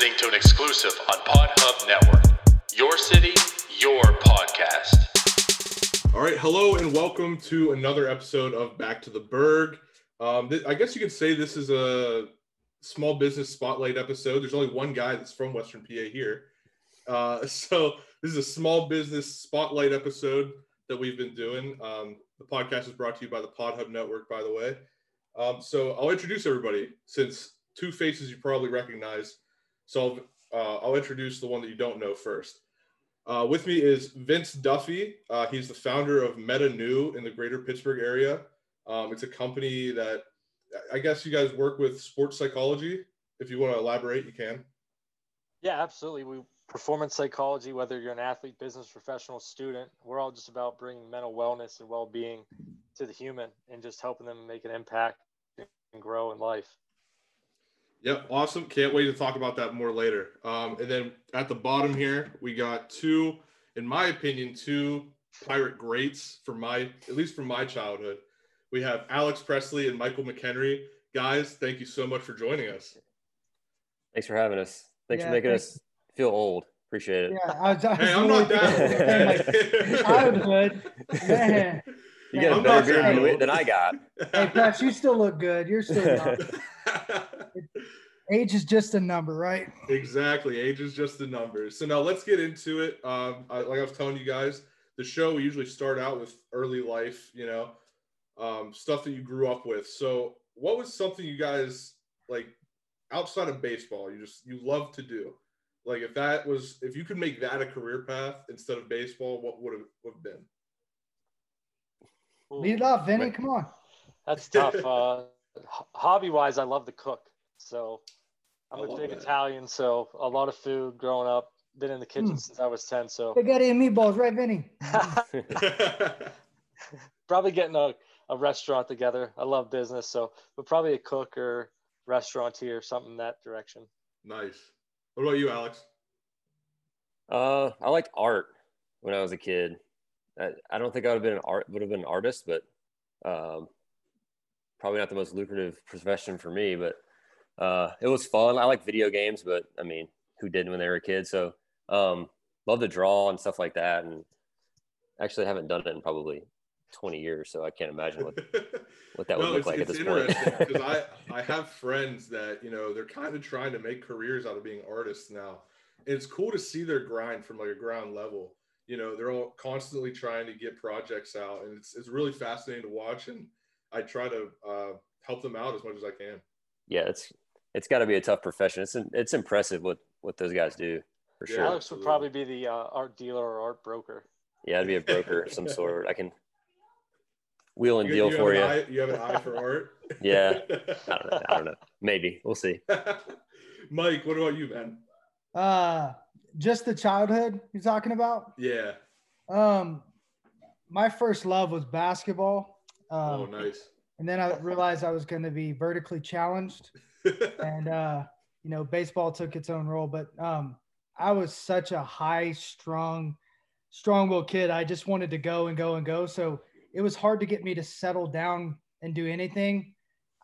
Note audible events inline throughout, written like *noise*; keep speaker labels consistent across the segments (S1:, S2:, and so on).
S1: Listening to an exclusive on PodHub Network. Your city, your podcast.
S2: All right, hello and welcome to another episode of Back to the Burgh. Um, th- I guess you could say this is a small business spotlight episode. There's only one guy that's from Western PA here, uh, *laughs* so this is a small business spotlight episode that we've been doing. Um, the podcast is brought to you by the PodHub Network, by the way. Um, so I'll introduce everybody since two faces you probably recognize. So uh, I'll introduce the one that you don't know first. Uh, with me is Vince Duffy. Uh, he's the founder of Meta New in the greater Pittsburgh area. Um, it's a company that I guess you guys work with sports psychology. If you want to elaborate, you can.
S3: Yeah, absolutely. We performance psychology, whether you're an athlete, business professional, student, we're all just about bringing mental wellness and well-being to the human and just helping them make an impact and grow in life.
S2: Yep, awesome. Can't wait to talk about that more later. Um, and then at the bottom here, we got two, in my opinion, two pirate greats for my, at least from my childhood. We have Alex Presley and Michael McKenry. Guys, thank you so much for joining us.
S4: Thanks for having us. Thanks
S5: Yeah,
S4: for making
S5: thanks.
S4: us feel old. Appreciate it.
S5: Yeah, I was, I was
S2: Hey, I'm not
S5: literally
S2: that old. *laughs*
S5: childhood. *laughs* Man.
S4: You got a
S2: not
S4: better beard than, we- than I got. *laughs*
S5: Hey, Press, you still look good. You're still young. *laughs* Age is just a number, right?
S2: Exactly. Age is just a number. So now let's get into it. Um, I, like I was telling you guys, the show we usually start out with early life, you know, um, stuff that you grew up with. So what was something you guys like outside of baseball? You just you love to do. Like if that was if you could make that a career path instead of baseball, what would it have been?
S5: Lead it off, Vinny. Come on.
S3: That's *laughs* tough. Uh, hobby wise, I love to cook. So I'm
S2: I
S3: a
S2: love
S3: big
S2: that.
S3: Italian. So a lot of food growing up. Been in the kitchen
S5: Hmm.
S3: since I was 10. So
S5: Spaghetti and meatballs, right, Vinny? *laughs* *laughs*
S3: probably getting a, a restaurant together. I love business. So, but probably a cook or restaurateur, or something in that direction.
S2: nice. What about you, Alex?
S4: Uh, I liked art when I was a kid. I, I don't think I would have been an art would have been an artist, but um, probably not the most lucrative profession for me. But uh, it was fun. I like video games, but I mean, who didn't when they were a kid? So um, love to draw and stuff like that. And actually, haven't done it in probably 20 years, so I can't imagine what *laughs* what that would
S2: No,
S4: look
S2: it's,
S4: like at this point.
S2: because I *laughs* I have friends that you know they're kind of trying to make careers out of being artists now. And it's cool to see their grind from like a ground level. You know, they're all constantly trying to get projects out, and it's it's really fascinating to watch. And I try to uh, help them out as much as I can.
S4: yeah, it's it's got to be a tough profession. It's it's impressive what what those guys do for
S2: Yeah.
S4: sure.
S3: Alex
S2: absolutely.
S3: would probably be the uh, art dealer or art broker.
S4: Yeah, I'd be a broker of some sort. I can wheel and
S2: You-
S4: deal
S2: you
S4: for you.
S2: eye- you have an eye for art. *laughs*
S4: Yeah. I don't know. I don't know. Maybe we'll see. *laughs*
S2: Mike, what about you, man?
S5: Uh, just the childhood you're talking about.
S2: Yeah.
S5: Um, my first love was basketball. Um,
S2: oh, nice.
S5: and then I realized I was going to be vertically challenged. *laughs* and uh, you know, baseball took its own role. But um, I was such a high strong, strong-willed kid. I just wanted to go and go and go. So it was hard to get me to settle down and do anything.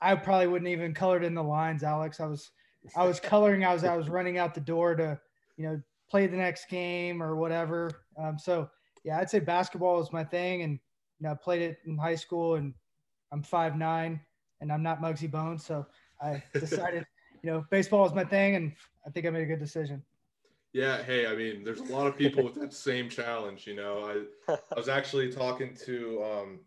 S5: I probably wouldn't even colored in the lines, Alex. I was, I was coloring as I was running out the door to, you know, play the next game or whatever. Um, so yeah, I'd say basketball is my thing, and you know, I played it in high school, and I'm five nine, and I'm not Muggsy Bogues, so I *laughs* decided, you know, baseball is my thing, and I think I made a good decision.
S2: Yeah, hey, I mean, there's a lot of people with that same challenge. You know, I *laughs* I was actually talking to um,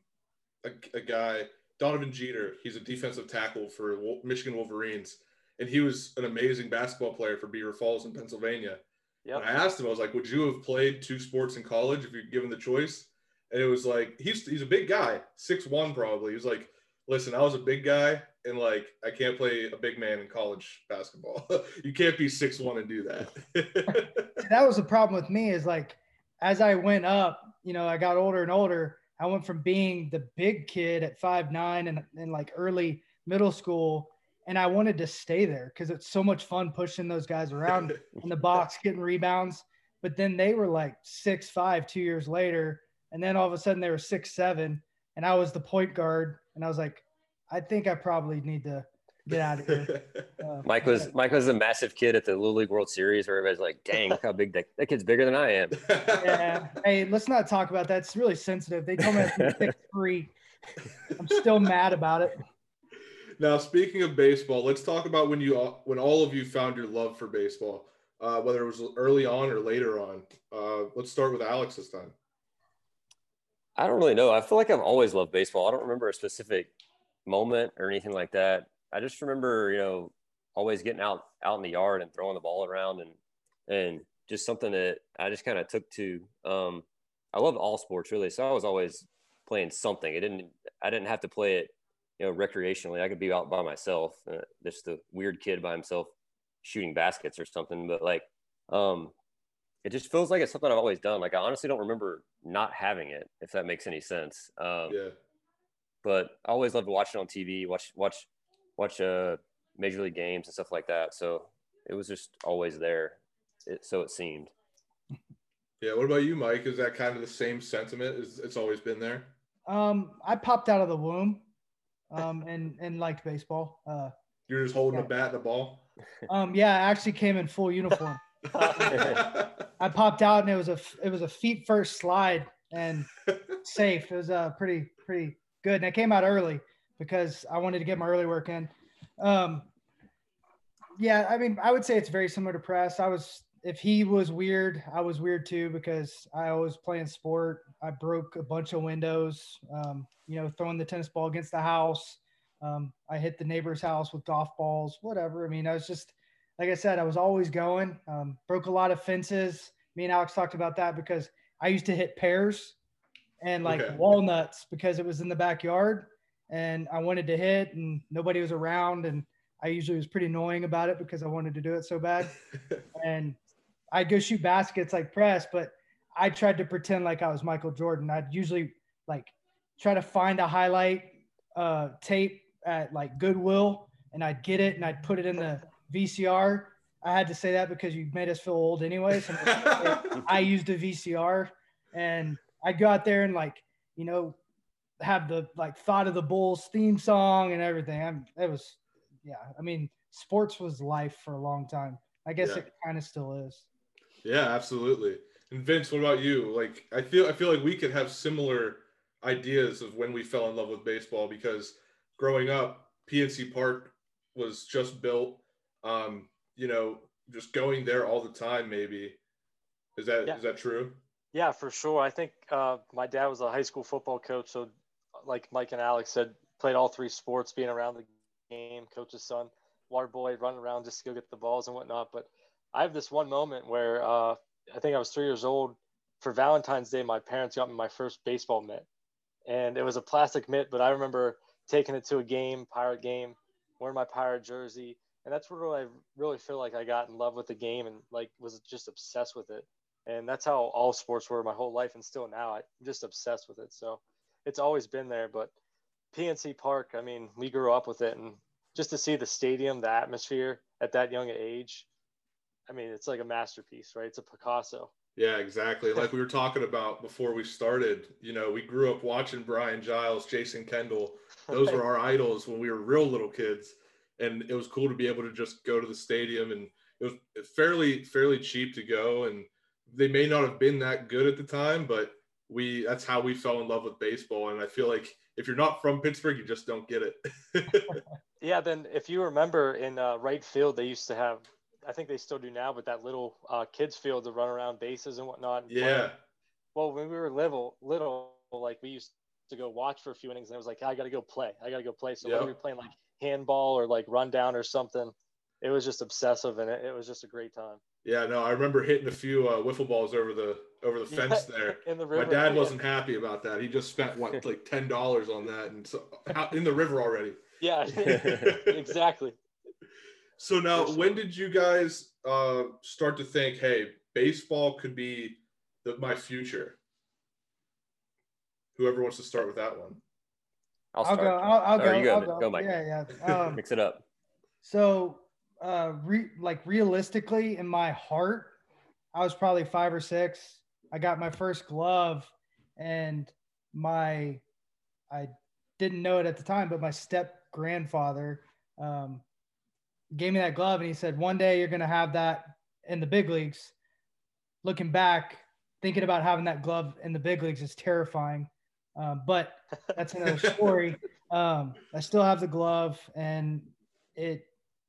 S2: a, a guy, Donovan Jeter. He's a defensive tackle for Michigan Wolverines, and he was an amazing basketball player for Beaver Falls in Pennsylvania.
S3: Yep.
S2: And I asked him, I was like, "Would you have played two sports in college if you're given the choice?" And it was like, he's he's a big guy, six one probably. He was like, listen, I was a big guy, and like I can't play a big man in college basketball. *laughs* you can't be six one and do that. *laughs*
S5: that was the problem with me. Is like as I went up, you know, I got older and older. I went from being the big kid at five nine and in like early middle school, and I wanted to stay there because it's so much fun pushing those guys around *laughs* in the box, getting rebounds. But then they were like six five two years later, and then all of a sudden they were six seven, and I was the point guard, and I was like, I think I probably need to get out of here. *laughs* Uh,
S4: Mike was Mike was a massive kid at the Little League World Series where everybody's like, "Dang, look how big that, that kid's bigger than I am." *laughs*
S5: Yeah. Hey, let's not talk about that. It's really sensitive. They told me I was six three. I'm still mad about it.
S2: Now, speaking of baseball, let's talk about when you when all of you found your love for baseball, uh, whether it was early on or later on. Uh, let's start with Alex this time.
S4: I don't really know. I feel like I've always loved baseball. I don't remember a specific moment or anything like that. I just remember, you know, always getting out out in the yard and throwing the ball around and and just something that I just kind of took to. Um, I loved all sports really, so I was always playing something. It didn't I didn't have to play it, you know, recreationally. I could be out by myself, uh, just a weird kid by himself shooting baskets or something. But like, um, it just feels like it's something I've always done. Like I honestly don't remember not having it, if that makes any sense. Um,
S2: Yeah.
S4: but I always loved watching on TV, watch watch watch uh major league games and stuff like that. So it was just always there. It, so it seemed. *laughs*
S2: Yeah. What about you, Mike? Is that kind of the same sentiment? Is it's always been there?
S5: Um, I popped out of the womb, um, and and liked baseball. Uh,
S2: You're just holding
S5: Yeah.
S2: a bat and a ball.
S5: um, yeah, I actually came in full uniform. *laughs* I popped out and it was a it was a feet first slide and safe. It was uh, pretty pretty good, and I came out early because I wanted to get my early work in. Um, yeah, I mean, I would say it's very similar to press. I was if he was weird, I was weird too because I was playing sport. I broke a bunch of windows. Um, you know, throwing the tennis ball against the house. Um, I hit the neighbor's house with golf balls, whatever. I mean, I was just like I said, I was always going. Um, broke a lot of fences. Me and Alex talked about that because I used to hit pears and like
S2: Okay.
S5: walnuts because it was in the backyard and I wanted to hit and nobody was around and I usually was pretty annoying about it because I wanted to do it so bad. *laughs* and I'd go shoot baskets like press, but I tried to pretend like I was Michael Jordan. I'd usually like try to find a highlight uh, tape at like Goodwill and I'd get it and I'd put it in the VCR. I had to say that because you made us feel old anyways. *laughs* I used a VCR and I'd go out there and like, you know, have the like thought of the Bulls theme song and everything. I'm, it was, yeah. I mean, sports was life for a long time. I guess
S2: Yeah.
S5: it kind of still is.
S2: Yeah, absolutely. And Vince, what about you? Like, I feel I feel like we could have similar ideas of when we fell in love with baseball because growing up, PNC Park was just built. Um, you know, just going there all the time. Maybe is that is
S3: Yeah.
S2: that true?
S3: Yeah, for sure. I think uh, my dad was a high school football coach, so like Mike and Alex said, played all three sports, being around the game, coach's son, water boy, running around just to go get the balls and whatnot. But I have this one moment where uh, I think I was three years old. For Valentine's Day, my parents got me my first baseball mitt, and it was a plastic mitt. But I remember taking it to a game, pirate game, wearing my pirate jersey, and that's where I really feel like I got in love with the game and like was just obsessed with it. And that's how all sports were my whole life and still now. I'm just obsessed with it. So it's always been there but pnc park i mean we grew up with it. And just to see the stadium the atmosphere at that young age i mean it's like a masterpiece right it's a picasso
S2: Yeah, exactly. Like *laughs* we were talking about before we started, you know, we grew up watching Brian Giles, Jason Kendall. Those were our idols when we were real little kids. And it was cool to be able to just go to the stadium and it was fairly fairly cheap to go and they may not have been that good at the time, but we that's how we fell in love with baseball. And I feel like if you're not from Pittsburgh, you just don't get it. *laughs*
S3: yeah then if you remember in uh, right field they used to have i think they still do now but that little uh, kids field to run around bases and whatnot and play.
S2: yeah.
S3: well when we were little little like we used to go watch for a few innings and it was like i gotta go play i gotta go play so
S2: Yep.
S3: we were playing like handball or like rundown or something it was just obsessive and it, it was just a great time.
S2: Yeah, no, I remember hitting a few uh, wiffle balls over the over the *laughs* fence
S3: Yeah,
S2: there.
S3: in the river, My
S2: dad
S3: Yeah.
S2: wasn't happy about that. He just spent what *laughs* like ten dollars on that, and so out in the river already.
S3: Yeah, *laughs* exactly.
S2: So now,
S3: For sure.
S2: when did you guys uh, start to think, hey, baseball could be the, my future? Whoever wants to start with that one.
S4: I'll
S5: I'll
S4: start.
S5: go. I'll, I'll
S4: Or
S5: go.
S4: you go,
S5: I'll go.
S4: Go, Mike.
S5: Yeah, yeah. *laughs* Um,
S4: Mix it up.
S5: So, uh, re- like realistically, in my heart, I was probably five or six. I got my first glove, and my, I didn't know it at the time, but my step grandfather um, gave me that glove, and he said, "One day you're gonna have that in the big leagues." Looking back, thinking about having that glove in the big leagues is terrifying, um, but that's another *laughs* story. Um, I still have the glove, and it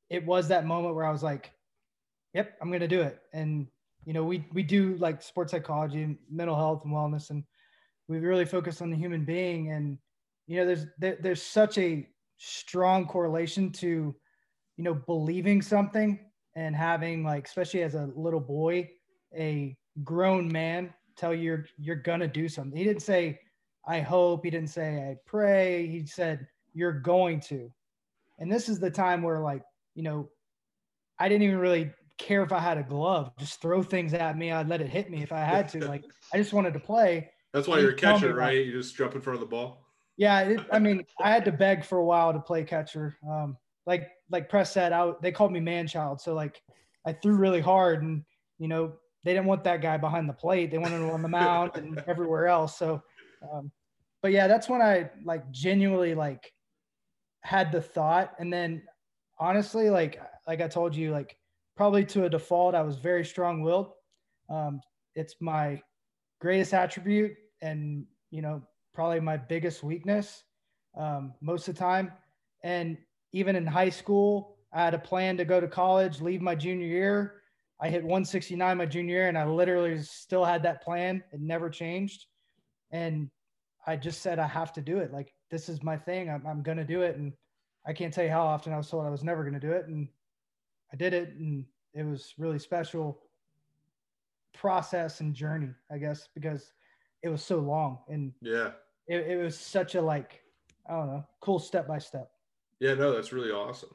S5: it was that moment where I was like, "Yep, I'm gonna do it." And you know, we we do like sports psychology and mental health and wellness, and we really focus on the human being. And you know, there's there, there's such a strong correlation to you know believing something and having like, especially as a little boy, a grown man tell you you're you're gonna do something. He didn't say, "I hope." He didn't say, "I pray." He said, "You're going to." And this is the time where like you know, I didn't even really care if I had a glove. Just throw things at me. I'd let it hit me if I had to. *laughs* Like I just wanted to play.
S2: That's why
S5: You
S2: you're a catcher, right? You just jump in front of the ball.
S5: Yeah, it, I mean, I had to beg for a while to play catcher. Um, like like Press said, I they called me man child. So like I threw really hard, and you know they didn't want that guy behind the plate. They wanted him on the mound and *laughs* everywhere else. So, um, but yeah, that's when I like genuinely like had the thought, and then honestly, like like I told you, like probably to a default, I was very strong willed. Um, it's my greatest attribute, and you know probably my biggest weakness um, most of the time. And even in high school, I had a plan to go to college, leave my junior year. I hit 169 my junior year, and I literally still had that plan. It never changed. And I just said, I have to do it. Like, this is my thing. I'm, I'm going to do it. And I can't tell you how often I was told I was never going to do it. And I did it. And it was really special process and journey, I guess, because it was so long. And
S2: Yeah.
S5: it, it was such a like i don't know cool step by step
S2: Yeah, no, that's really awesome.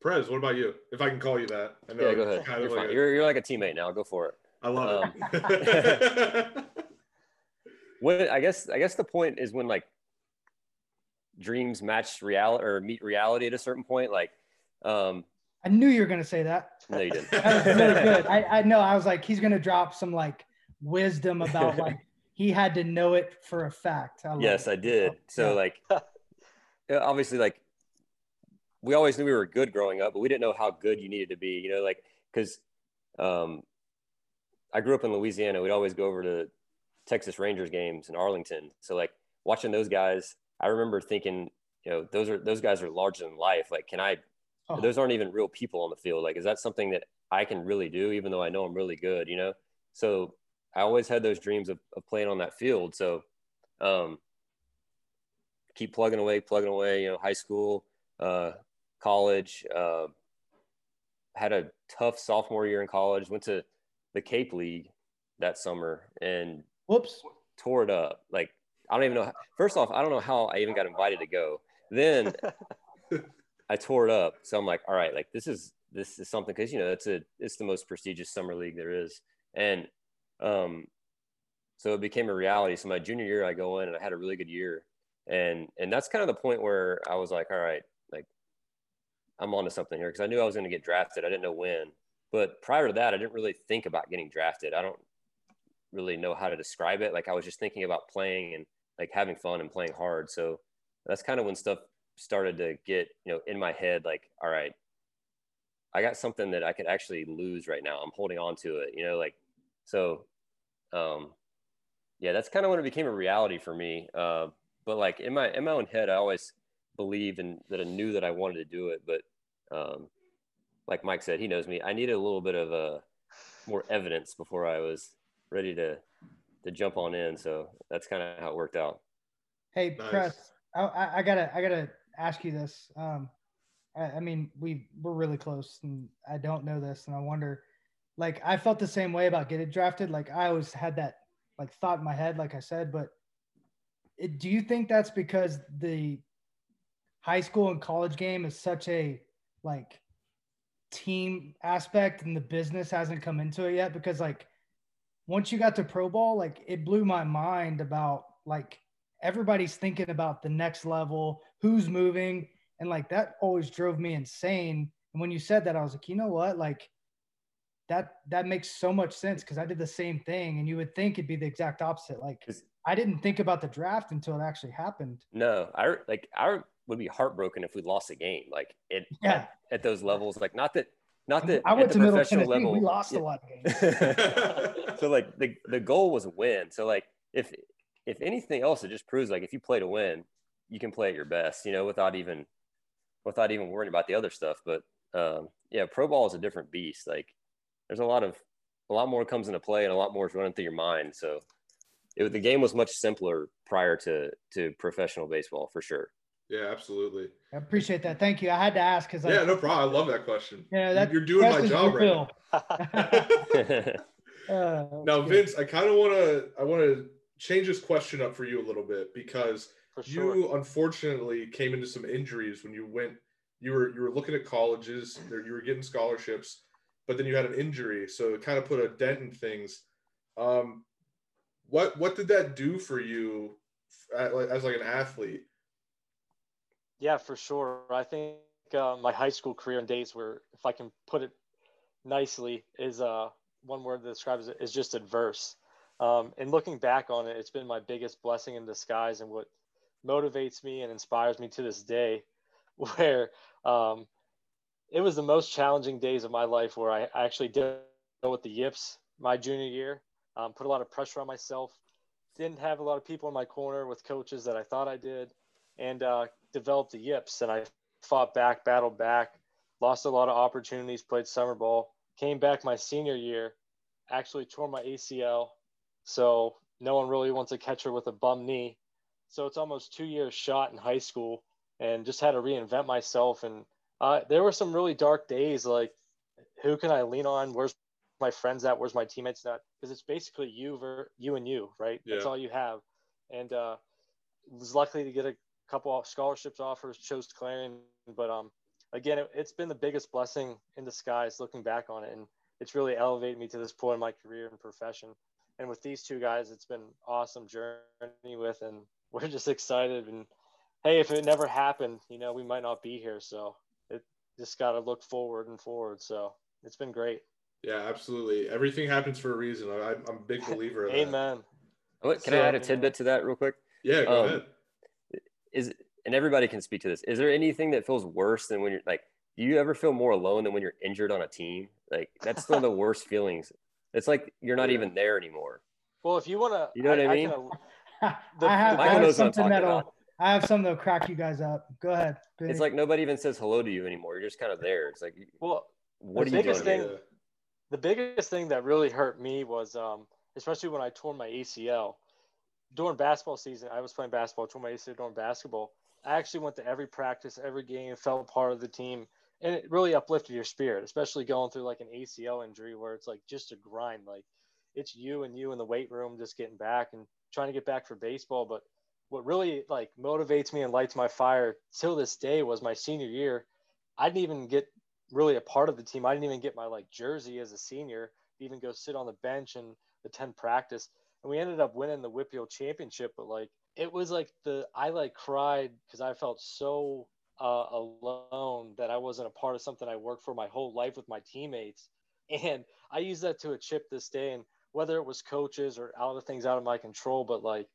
S2: Prez, what about you? If I can call you that. I know
S4: Yeah, go ahead.
S2: kind
S4: You're
S2: of like a-
S4: You're, you're like a teammate now. Go for it.
S2: I love
S4: Um,
S2: it. *laughs*
S4: When I guess I guess the point is when like dreams match reality or meet reality at a certain point. Like, um,
S5: i knew you were going to say that
S4: no, you didn't. *laughs*
S5: that was really good i i know i was like he's going to drop some like wisdom about like *laughs* he had to know it for a fact I
S4: yes,
S5: it.
S4: I did. So
S5: Yeah.
S4: like, yeah, obviously, like we always knew we were good growing up, but we didn't know how good you needed to be. You know, like because um, I grew up in Louisiana. We'd always go over to Texas Rangers games in Arlington. So like watching those guys, I remember thinking, you know, those are those guys are larger than life. Like, can I?
S5: Oh.
S4: Those aren't even real people on the field. Like, is that something that I can really do, even though I know I'm really good? You know, so I always had those dreams of, of playing on that field. So um, keep plugging away, plugging away. You know, high school, uh, college. Uh, had a tough sophomore year in college. Went to the Cape League that summer and
S5: whoops
S4: tore it up. Like I don't even know. First off, I don't know how I even got invited to go. Then *laughs* I tore it up. So I'm like, all right, like this is this is something because you know it's a it's the most prestigious summer league there is, and um, so it became a reality. So my junior year, I go in and I had a really good year, and and that's kind of the point where I was like, all right, like I'm onto something here because I knew I was going to get drafted. I didn't know when, but prior to that, I didn't really think about getting drafted. I don't really know how to describe it. Like I was just thinking about playing and like having fun and playing hard. So that's kind of when stuff started to get, you know, in my head, like, all right, I got something that I could actually lose right now. I'm holding on to it, you know, like, so, um, yeah, that's kind of when it became a reality for me. Uh, but like in my, in my own head, I always believed and that I knew that I wanted to do it. But, um, like Mike said, he knows me. I needed a little bit of a more evidence before I was ready to to jump on in. So that's kind of how it worked out.
S5: hey
S2: Nice.
S5: press I, I, I gotta i gotta ask you this um I, I mean, we we're really close, and I don't know this, and I wonder, like, I felt the same way about getting drafted. Like, I always had that like thought in my head, like I said, but it, do you think that's because the high school and college game is such a like team aspect and the business hasn't come into it yet? Because like once you got to pro ball like it blew my mind about like everybody's thinking about the next level who's moving and like that always drove me insane. And when you said that i was like you know what? Like that that makes so much sense because i did the same thing and you would think it'd be the exact opposite like i didn't think about the draft until it actually happened
S4: no i like i would be heartbroken if we lost a game like it yeah. at, at those levels like not that not that
S5: I went to middle Tennessee. Level, we lost yeah. a lot of
S4: games. *laughs* so like the the goal was a win. So like if if anything else, it just proves like if you play to win, you can play at your best. You know, without even without even worrying about the other stuff. But um, yeah, pro ball is a different beast. Like there's a lot of a lot more comes into play and a lot more is running through your mind. So it, the game was much simpler prior to to professional baseball for sure.
S2: Yeah, absolutely.
S5: I appreciate that. Thank you. I had to ask because
S2: yeah, no problem. I love that question.
S5: Yeah, that
S2: you're doing my job right now. *laughs* uh, *laughs* now, Vince, I kind of want to I want to change this question up for you a little bit because sure. you unfortunately came into some injuries when you went. You were you were looking at colleges. You were getting scholarships, but then you had an injury, so it kind of put a dent in things. Um, what what did that do for you as like an athlete?
S3: Yeah, for sure. I think uh, my high school career and days were, if I can put it nicely, is uh, one word that describes it is just adverse. Um, and looking back on it, it's been my biggest blessing in disguise and what motivates me and inspires me to this day, *laughs* where um, it was the most challenging days of my life where I actually dealt with the yips my junior year, um, put a lot of pressure on myself, didn't have a lot of people in my corner with coaches that I thought I did, and uh, developed the yips. And I fought back, battled back, lost a lot of opportunities, played summer ball, came back my senior year, actually tore my ACL. So no one really wants a catcher with a bum knee. So it's almost two years shot in high school and just had to reinvent myself. And uh, there were some really dark days like, who can I lean on? Where's my friends at? Where's my teammates at? Because it's basically you, ver- you and you, right? Yeah. That's all you have. And uh, was lucky to get a couple of scholarships offers, chose Clarion. But um, again, it, has been the biggest blessing in disguise looking back on it. And it's really elevated me to this point in my career and profession. And with these two guys, it's been awesome journey with, and we're just excited. And hey, if it never happened, you know, we might not be here. So just got to look forward and forward. So it's been great.
S2: Yeah, absolutely. Everything happens for a reason. I, am a big believer.
S3: Amen.
S4: Can so, I add a tidbit to that real quick?
S2: Yeah, go um, ahead
S4: is and everybody can speak to this. Is there anything that feels worse than when you're like, do you ever feel more alone than when you're injured on a team? Like that's one of the *laughs* worst feelings. It's like you're not even there anymore.
S3: Well, if you want to,
S4: you know what I, I mean?
S5: I, *laughs* the, I have, I have something that'll. About. I have something that'll crack you guys up. Go ahead.
S4: It's like nobody even says hello to you anymore. You're just kind of there. It's like,
S3: well, what the are you doing? Thing, the biggest thing that really hurt me was, um, especially when I tore my ACL during basketball season. I was playing basketball, tore my ACL during basketball I actually went to every practice, every game, felt part of the team, and it really uplifted your spirit, especially going through like an ACL injury where it's like just a grind. Like it's you and you in the weight room just getting back and trying to get back for baseball. But what really like motivates me and lights my fire till this day was my senior year. I didn't even get really a part of the team. I didn't even get my like jersey as a senior, even go sit on the bench and attend practice. And we ended up winning the WPIAL championship, but like it was like the I like cried because I felt so uh, alone that I wasn't a part of something I worked for my whole life with my teammates, and I use that to a chip this day. And whether it was coaches or other things out of my control, but like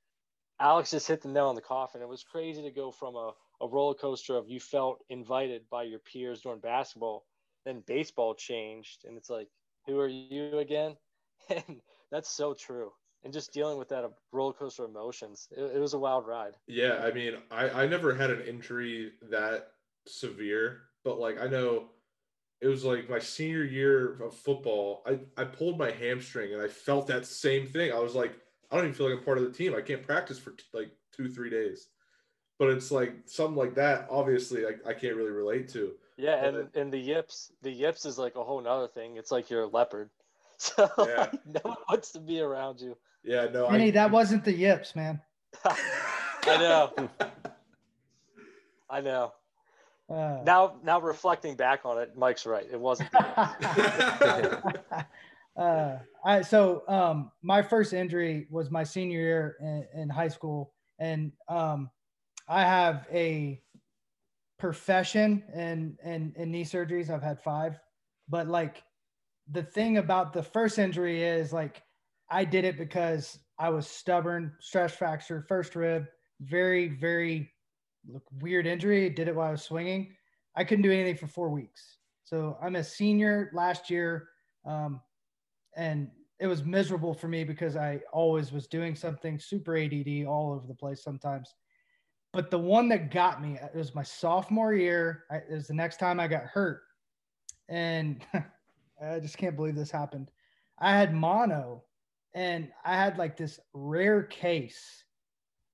S3: Alex just hit the nail on the coffin. It was crazy to go from a, a roller coaster of you felt invited by your peers during basketball, then baseball changed, and it's like, who are you again? *laughs* And that's so true and just dealing with that roller coaster emotions. It, it, was a wild ride.
S2: Yeah, I mean, I I never had an injury that severe, but like I know it was like my senior year of football. I I pulled my hamstring and I felt that same thing. I was like, I don't even feel like I'm part of the team. I can't practice for t- like two three days. But it's like something like that. Obviously, I, I can't really relate to.
S3: Yeah, and and the yips, the yips is like a whole nother thing. It's like you're a leopard, *laughs* so
S2: Yeah.
S3: like, no one wants to be around you.
S2: Yeah, no,
S5: Vinny,
S2: I,
S5: that wasn't the yips, man. *laughs*
S3: I know, I know.
S5: Uh,
S3: Now, now reflecting back on it, Mike's right. It wasn't. *laughs*
S5: uh, I so um, my first injury was my senior year in, in high school, and um, I have a profession and in in knee surgeries. I've had five, but like the thing about the first injury is like I did it because I was stubborn, stress fracture, first rib, very very weird injury. Did it while I was swinging. I couldn't do anything for four weeks. So I'm a senior last year. Um, and it was miserable for me because I always was doing something super ADD all over the place sometimes. But the one that got me, it was my sophomore year. I, it was the next time I got hurt. And *laughs* I just can't believe this happened. I had mono and I had like this rare case.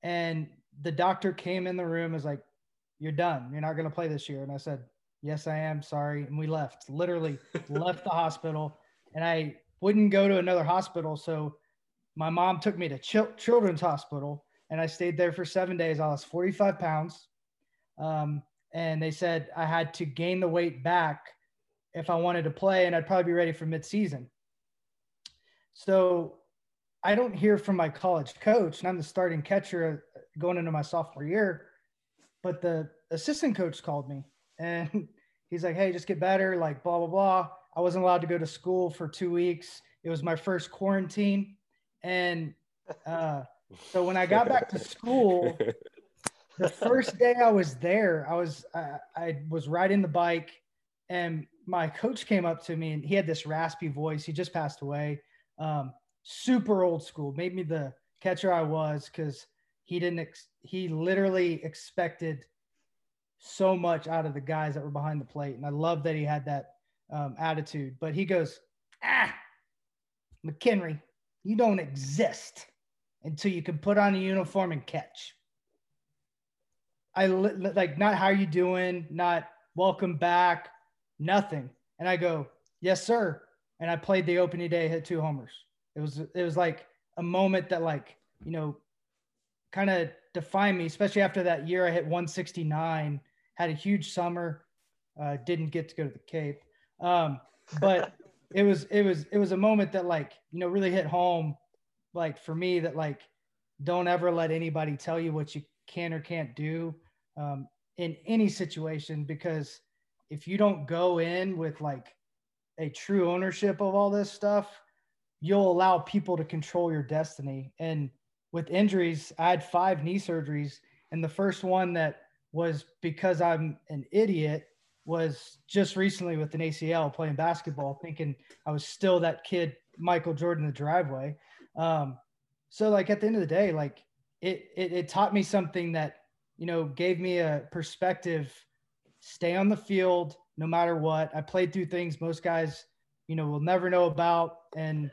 S5: And the doctor came in the room, is like, You're done. You're not going to play this year. And I said, Yes, I am. Sorry. And we left, literally *laughs* left the hospital. And I wouldn't go to another hospital. So my mom took me to Chil- Children's Hospital and I stayed there for seven days. I lost 45 pounds. Um, and they said I had to gain the weight back if I wanted to play, and I'd probably be ready for midseason. So I don't hear from my college coach, and I'm the starting catcher uh, going into my sophomore year. But the assistant coach called me and *laughs* he's like, Hey, just get better, like blah, blah, blah. I wasn't allowed to go to school for two weeks. It was my first quarantine. And uh, so when I got back to school, the first day I was there, I was I, I was riding the bike, and my coach came up to me, and he had this raspy voice. He just passed away. Um, super old school. Made me the catcher I was because he didn't. Ex- he literally expected so much out of the guys that were behind the plate, and I love that he had that um, attitude. But he goes, "Ah, McKenry, you don't exist until you can put on a uniform and catch." I li- li- like not how you doing, not welcome back, nothing. And I go, yes, sir. And I played the opening day, hit two homers. It was it was like a moment that like you know, kind of defined me, especially after that year I hit 169, had a huge summer, uh, didn't get to go to the Cape, um, but it was it was it was a moment that like you know really hit home, like for me that like don't ever let anybody tell you what you can or can't do um, in any situation because if you don't go in with like a true ownership of all this stuff you'll allow people to control your destiny. And with injuries i had five knee surgeries and the first one that was because i'm an idiot was just recently with an acl playing basketball thinking i was still that kid michael jordan the driveway. Um, so like at the end of the day like it, it it taught me something that you know gave me a perspective stay on the field no matter what. I played through things most guys you know will never know about and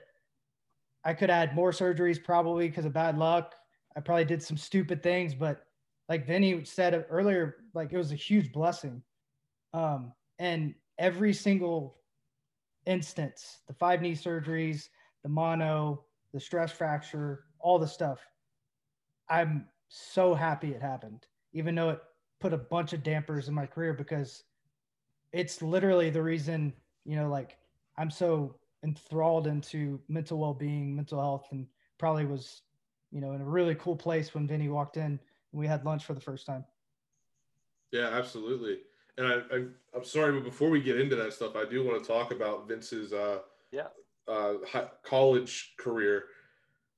S5: i could add more surgeries probably because of bad luck. I probably did some stupid things but like vinny said earlier like it was a huge blessing um and every single instance the five knee surgeries the mono the stress fracture all the stuff i'm so happy it happened even though it put a bunch of dampers in my career because it's literally the reason you know like i'm so enthralled into mental well-being mental health and probably was you know in a really cool place when vinny walked in and we had lunch for the first time
S2: Yeah, absolutely. And I, I, I'm sorry, but before we get into that stuff, I do want to talk about Vince's uh,
S3: Yeah.
S2: uh, college career,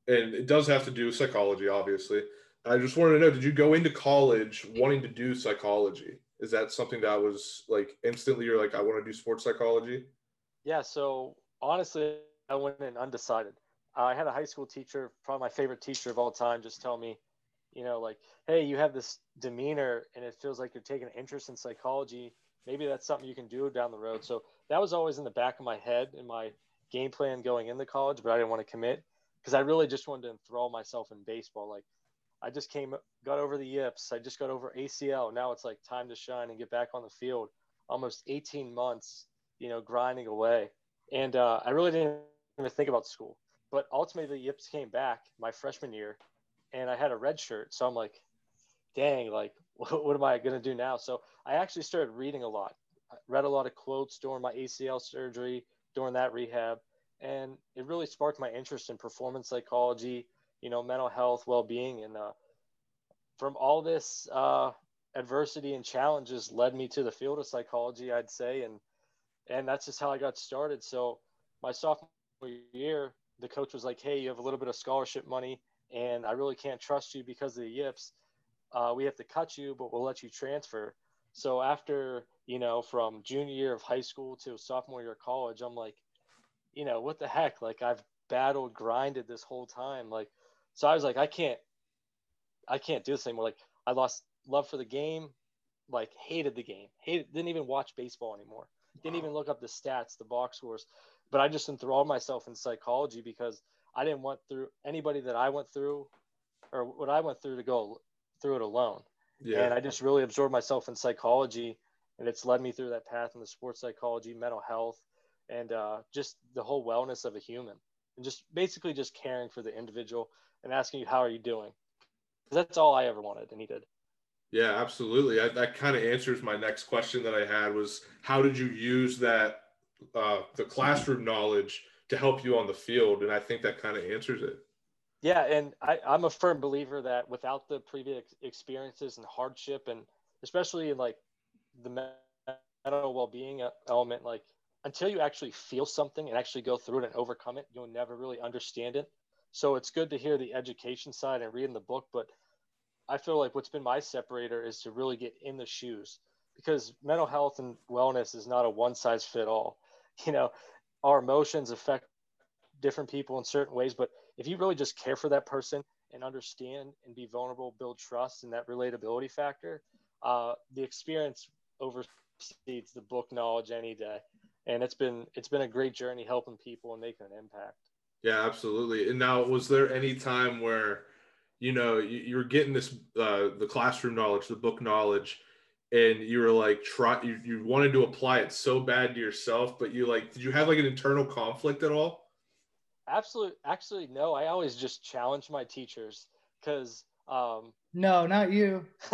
S2: and it does have to do with psychology, obviously. I just wanted to know: Did you go into college wanting to do psychology? Is that something that was like instantly? You're like, I want to do sports psychology.
S3: Yeah, so honestly, I went in undecided. I had a high school teacher, probably my favorite teacher of all time, just tell me, you know, like, hey, you have this demeanor and it feels like you're taking an interest in psychology. Maybe that's something you can do down the road. So that was always in the back of my head in my game plan going into college, but I didn't want to commit because I really just wanted to enthrall myself in baseball. Like, I just came, got over the yips. I just got over ACL. Now it's like time to shine and get back on the field. almost 18 months, you know, grinding away. And uh, I really didn't even think about school. But ultimately, the yips came back my freshman year, and I had a red shirt. So I'm like, dang, like, *laughs* what, what am I going to do now? So I actually started reading a lot. I read a lot of quotes during my ACL surgery, during that rehab. And it really sparked my interest in performance psychology, you know, mental health, well being. And uh, from all this uh, adversity and challenges led me to the field of psychology, I'd say. And, and that's just how I got started. So my sophomore year, the coach was like, Hey, you have a little bit of scholarship money and I really can't trust you because of the yips. Uh, we have to cut you, but we'll let you transfer. So after, you know, from junior year of high school to sophomore year of college, I'm like, you know, what the heck? Like I've battled, grinded this whole time. Like, so I was like, I can't, I can't do this anymore. Like I lost love for the game, like hated the game, hated, didn't even watch baseball anymore. Didn't even look up the stats, the box scores, but I just enthralled myself in psychology because I didn't want through anybody that I went through or what I went through to go through it alone. Yeah. And I just really absorbed myself in psychology and it's led me through that path in the sports psychology, mental health, and uh, just the whole wellness of a human and just basically just caring for the individual and asking you, how are you doing? That's all I ever wanted. And he did.
S2: Yeah, absolutely. I, that kind of answers my next question that I had was how did you use that, uh, the classroom knowledge to help you on the field? And I think that kind of answers it.
S3: Yeah, and I, I'm a firm believer that without the previous experiences and hardship, and especially in like the mental well-being uh, element, like until you actually feel something and actually go through it and overcome it, you'll never really understand it. So it's good to hear the education side and reading the book, but I feel like what's been my separator is to really get in the shoes because mental health and wellness is not a one size fit all. *laughs* You know, our emotions affect different people in certain ways, but if you really just care for that person and understand and be vulnerable, build trust and that relatability factor, uh, the experience oversees the book knowledge any day. And it's been it's been a great journey helping people and making an impact.
S2: Yeah, absolutely. And now, was there any time where, you know, you, you were getting this uh, the classroom knowledge, the book knowledge, and you were like try you, you wanted to apply it so bad to yourself, but you like did you have like an internal conflict at all?
S3: Absolutely. Actually, no. I always just challenge my teachers because. Um,
S5: no, not you. *laughs*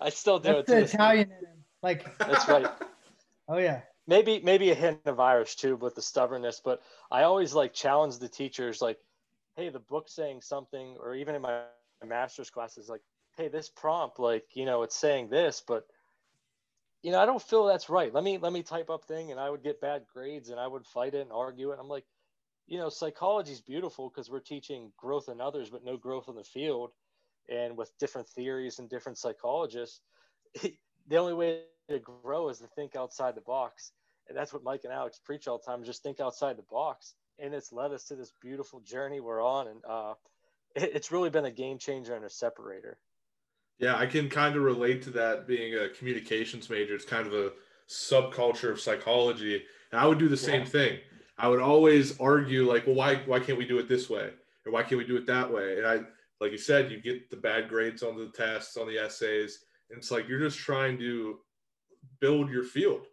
S3: I still do
S5: That's it. The Italian in him. Like.
S3: That's right. *laughs*
S5: oh yeah.
S3: Maybe maybe a hint of Irish too, with the stubbornness. But I always like challenge the teachers, like, hey, the book's saying something, or even in my, my master's classes, like, hey, this prompt, like, you know, it's saying this, but you know, I don't feel that's right. Let me let me type up thing, and I would get bad grades, and I would fight it and argue it. I'm like, you know, psychology is beautiful because we're teaching growth in others, but no growth in the field. And with different theories and different psychologists, *laughs* the only way to grow is to think outside the box. And that's what Mike and Alex preach all the time: just think outside the box. And it's led us to this beautiful journey we're on, and uh, it, *laughs* it's really been a game changer and a separator.
S2: Yeah, I can kind of relate to that. Being a communications major, it's kind of a subculture of psychology, and I would do the same yeah. thing I would always argue like, well, why why can't we do it this way or why can't we do it that way? And I, like you said, you get the bad grades on the tests, on the essays, and it's like you're just trying to build your field.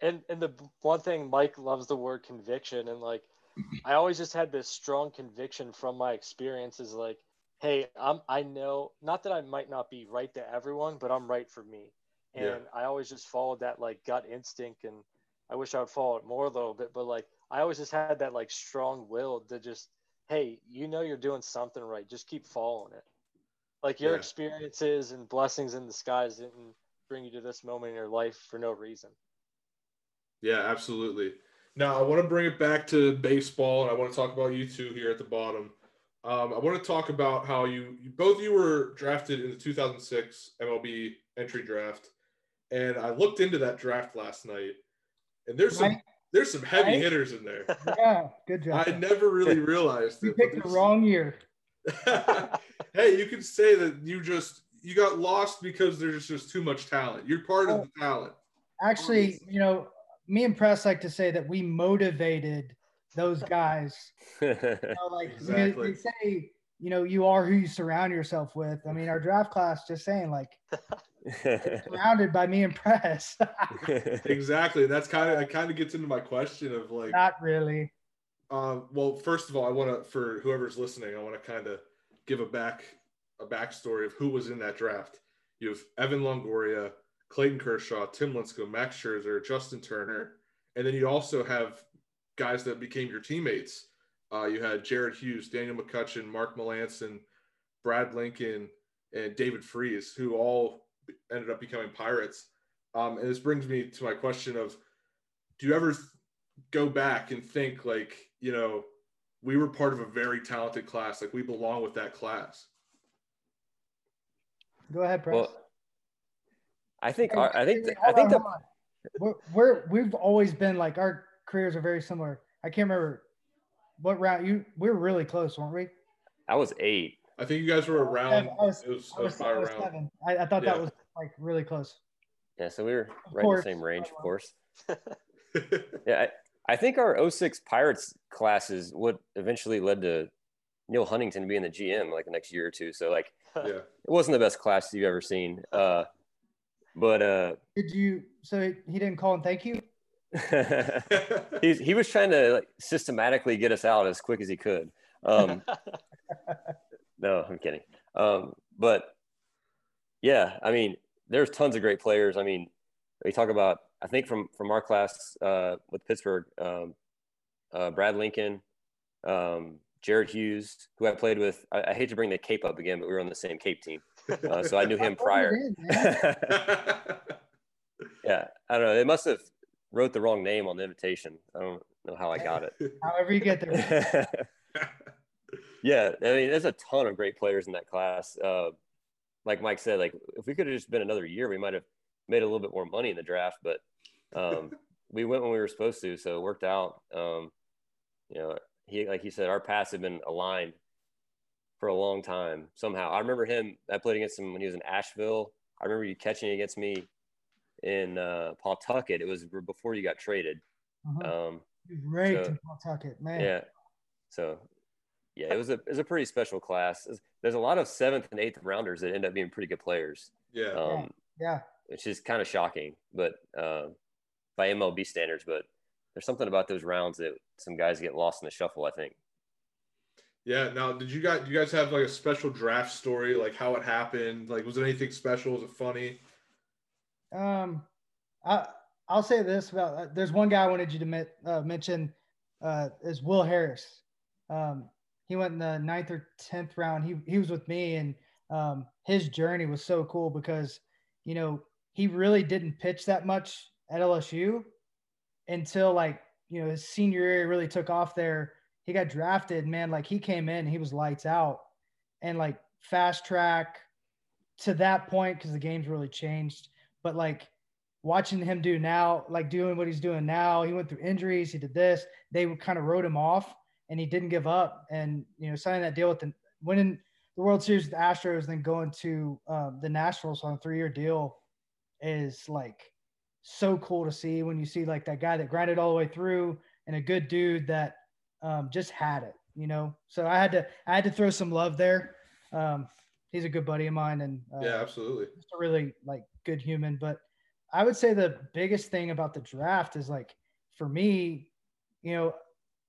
S3: And and the one thing Mike loves the word conviction, and like *clears throat* I always just had this strong conviction from my experiences, like, hey, I'm I know not that I might not be right to everyone, but I'm right for me. And yeah. I always just followed that like gut instinct and I wish I would follow it more a little bit, but like I always just had that like strong will to just, hey, you know you're doing something right. Just keep following it. Like your yeah. experiences and blessings in disguise didn't bring you to this moment in your life for no reason.
S2: Yeah, absolutely. Now I want to bring it back to baseball, and I want to talk about you two here at the bottom. Um, I want to talk about how you, you both you were drafted in the 2006 MLB entry draft, and I looked into that draft last night, and there's some there's some heavy right? hitters in there. *laughs*
S5: Yeah, good job.
S2: I never really realized
S5: you picked the wrong year. *laughs*
S2: hey, you can say that you just you got lost because there's just too much talent. You're part of the talent.
S5: Actually, you know, me and Press like to say that we motivated those guys. you know, like *laughs* exactly. they say, you know, you are who you surround yourself with. I mean, our draft class, just saying, like, *laughs* surrounded by me and Press. *laughs*
S2: exactly. That's kind of, it kind of gets into my question of like,
S5: Not really.
S2: Um, well, first of all, I want to, for whoever's listening, I want to kind of give a back, a backstory of who was in that draft. You have Evan Longoria, Clayton Kershaw, Tim Lincecum, Max Scherzer, Justin Turner, and then you also have guys that became your teammates. Uh, you had Jared Hughes, Daniel McCutchen, Mark Melancon, Brad Lincoln, and David Freese, who all ended up becoming Pirates. Um, and this brings me to my question of, do you ever go back and think like, you know, we were part of a very talented class, like we belong with that class?
S5: Go ahead, Press.
S4: well, I think
S5: Hey,
S4: our, I think I think
S5: on,
S4: the
S5: hold on. we're, we're we've always been like our careers are very similar. I can't remember what round you we were really close, weren't we?
S4: I was eight.
S2: I think you guys were around.
S5: I was-
S2: it was,
S5: I was,
S2: was
S5: I was seven. I, I thought
S2: Yeah.
S5: that was like really close.
S4: Yeah, so we were right
S5: course.
S4: in the same range, of course. *laughs* Yeah, I, I think our 06 Pirates classes what eventually led to Neal Huntington being the GM like the next year or two. So like
S2: yeah.
S4: it wasn't the best class you've ever seen. Uh, but uh,
S5: Did you? So he didn't call and thank you. *laughs*
S4: he he was trying to like, systematically get us out as quick as he could. Um, *laughs* no, I'm kidding. Um, but yeah, I mean, there's tons of great players. I mean, we talk about I think from from our class uh, with Pittsburgh, um, uh, Brad Lincoln, um, Jared Hughes, who I played with. I, I hate to bring the Cape up again, but we were on the same Cape team, uh, so I knew him *laughs* prior.
S5: It in, man.
S4: yeah, I don't know. They must have wrote the wrong name on the invitation. I don't know how I got it. *laughs*
S5: However you get there. *laughs*
S4: yeah, I mean, there's a ton of great players in that class. Uh, like Mike said, like if we could have just been another year, we might have made a little bit more money in the draft. But um, *laughs* we went when we were supposed to, so it worked out. Um, you know, he like he said, our paths have been aligned for a long time. Somehow, I remember him. I played against him when he was in Asheville. I remember you catching against me in uh, Pawtucket. It was before you got traded.
S5: Uh-huh.
S4: Um,
S5: Great
S4: so-
S5: in Pawtucket, man.
S4: yeah. So, yeah, it was a it was a pretty special class. There's a lot of seventh and eighth rounders that end up being pretty good players,
S2: yeah.
S4: um,
S5: Yeah.
S4: which is kind of shocking, but uh, by MLB standards. But there's something about those rounds that some guys get lost in the shuffle. I think.
S2: Yeah. Now, did you guys, do you guys have like a special draft story, like how it happened? Like, was it anything special? Was it funny?
S5: Um, I I'll say this about uh, there's one guy I wanted you to met, uh, mention uh, is Will Harris. Um, he went in the ninth or tenth round. He he was with me, and um, his journey was so cool because you know he really didn't pitch that much at LSU until like you know his senior year really took off there. He got drafted, man. Like he came in, he was lights out, and like fast track to that point because the game's really changed. But like watching him do now, like doing what he's doing now, he went through injuries. He did this. They kind of wrote him off, and he didn't give up. And you know, signing that deal with the winning the World Series with the Astros, then going to um, the Nationals on a three-year deal is like so cool to see when you see like that guy that grinded all the way through and a good dude that um, just had it, you know. So I had to I had to throw some love there. Um, he's a good buddy of mine, and uh,
S2: Yeah, absolutely.
S5: just a really like good human. But I would say the biggest thing about the draft is like for me, you know,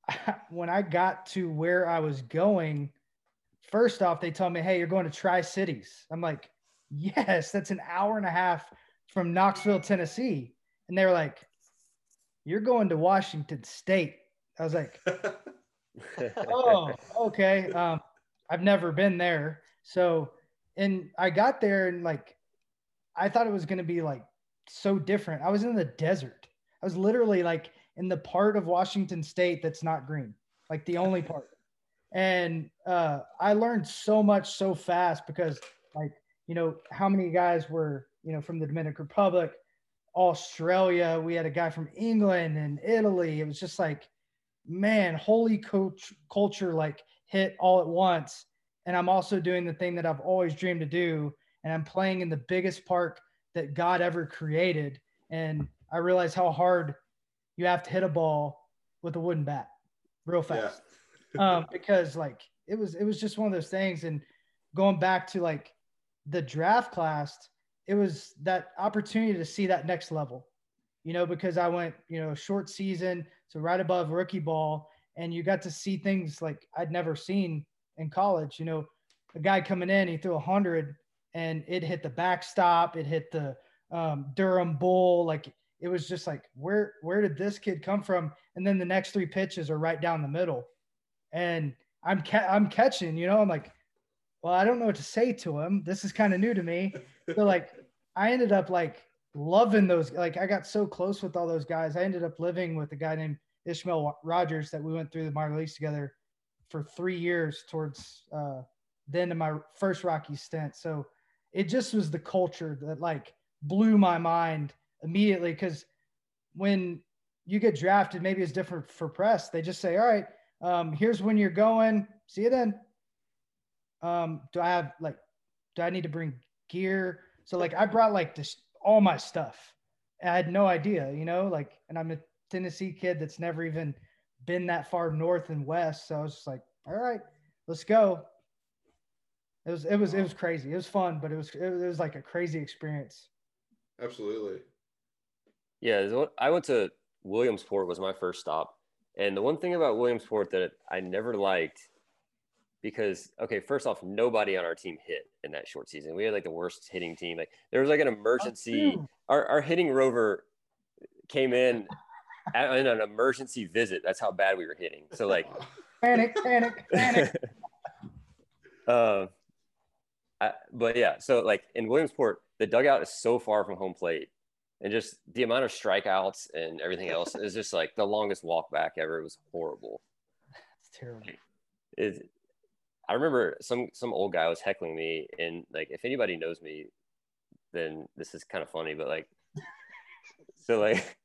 S5: *laughs* when I got to where I was going, first off, they told me, Hey, you're going to Tri Cities. I'm like, Yes, that's an hour and a half from Knoxville, Tennessee. And they were like, You're going to Washington State. I was like, *laughs* oh, okay. Um, I've never been there. So, and I got there and like, I thought it was going to be like so different. I was in the desert. I was literally like in the part of Washington state that's not green, like the only part. And uh, I learned so much so fast because, like, you know, how many guys were, you know, from the Dominican Republic, Australia. We had a guy from England and Italy. It was just like, man, holy coach culture like hit all at once. And I'm also doing the thing that I've always dreamed to do. And I'm playing in the biggest park that God ever created. And I realize how hard you have to hit a ball with a wooden bat real fast. *laughs* um, because like it was it was just one of those things. And going back to like the draft class, it was that opportunity to see that next level. You know, because I went, you know, short season, so right above rookie ball, and you got to see things like I'd never seen in college. You know, a guy coming in, he threw a hundred and it hit the backstop, it hit the um, Durham Bull, like it was just like where where did this kid come from? And then the next three pitches are right down the middle. And i'm ca- i'm catching you know i'm like well i don't know what to say to him. This is kind of new to me. So like *laughs* i ended up like loving those like i got so close with all those guys. I ended up living with a guy named ishmael rogers that we went through the minor leagues together for three years towards uh the end of my first rocky stint so it just was the culture that like blew my mind immediately because when you get drafted, maybe it's different for press. They just say, all right, um, here's when you're going. See you then. Um, do I have like, do I need to bring gear? So like I brought like this, all my stuff. I had no idea, you know, like, and I'm a Tennessee kid that's never even been that far north and west. So I was just like, all right, let's go. It was, it was, it was crazy. It was fun, but it was, it was like a crazy experience.
S2: Absolutely.
S4: Yeah, I went to Williamsport was my first stop, and the one thing about Williamsport that I never liked because okay, first off, nobody on our team hit in that short season. We had like the worst hitting team. Like there was like an oh, emergency. Our our hitting rover came in at, in an emergency visit. That's how bad we were hitting. So like *laughs*
S5: panic, panic, panic. *laughs*
S4: uh, I, but yeah, so like in Williamsport, the dugout is so far from home plate and just the amount of strikeouts and everything else is just like the longest walk back ever. It was horrible.
S5: It's terrible.
S4: It, I remember some some old guy was heckling me, and like if anybody knows me, then this is kind of funny. But like, so like,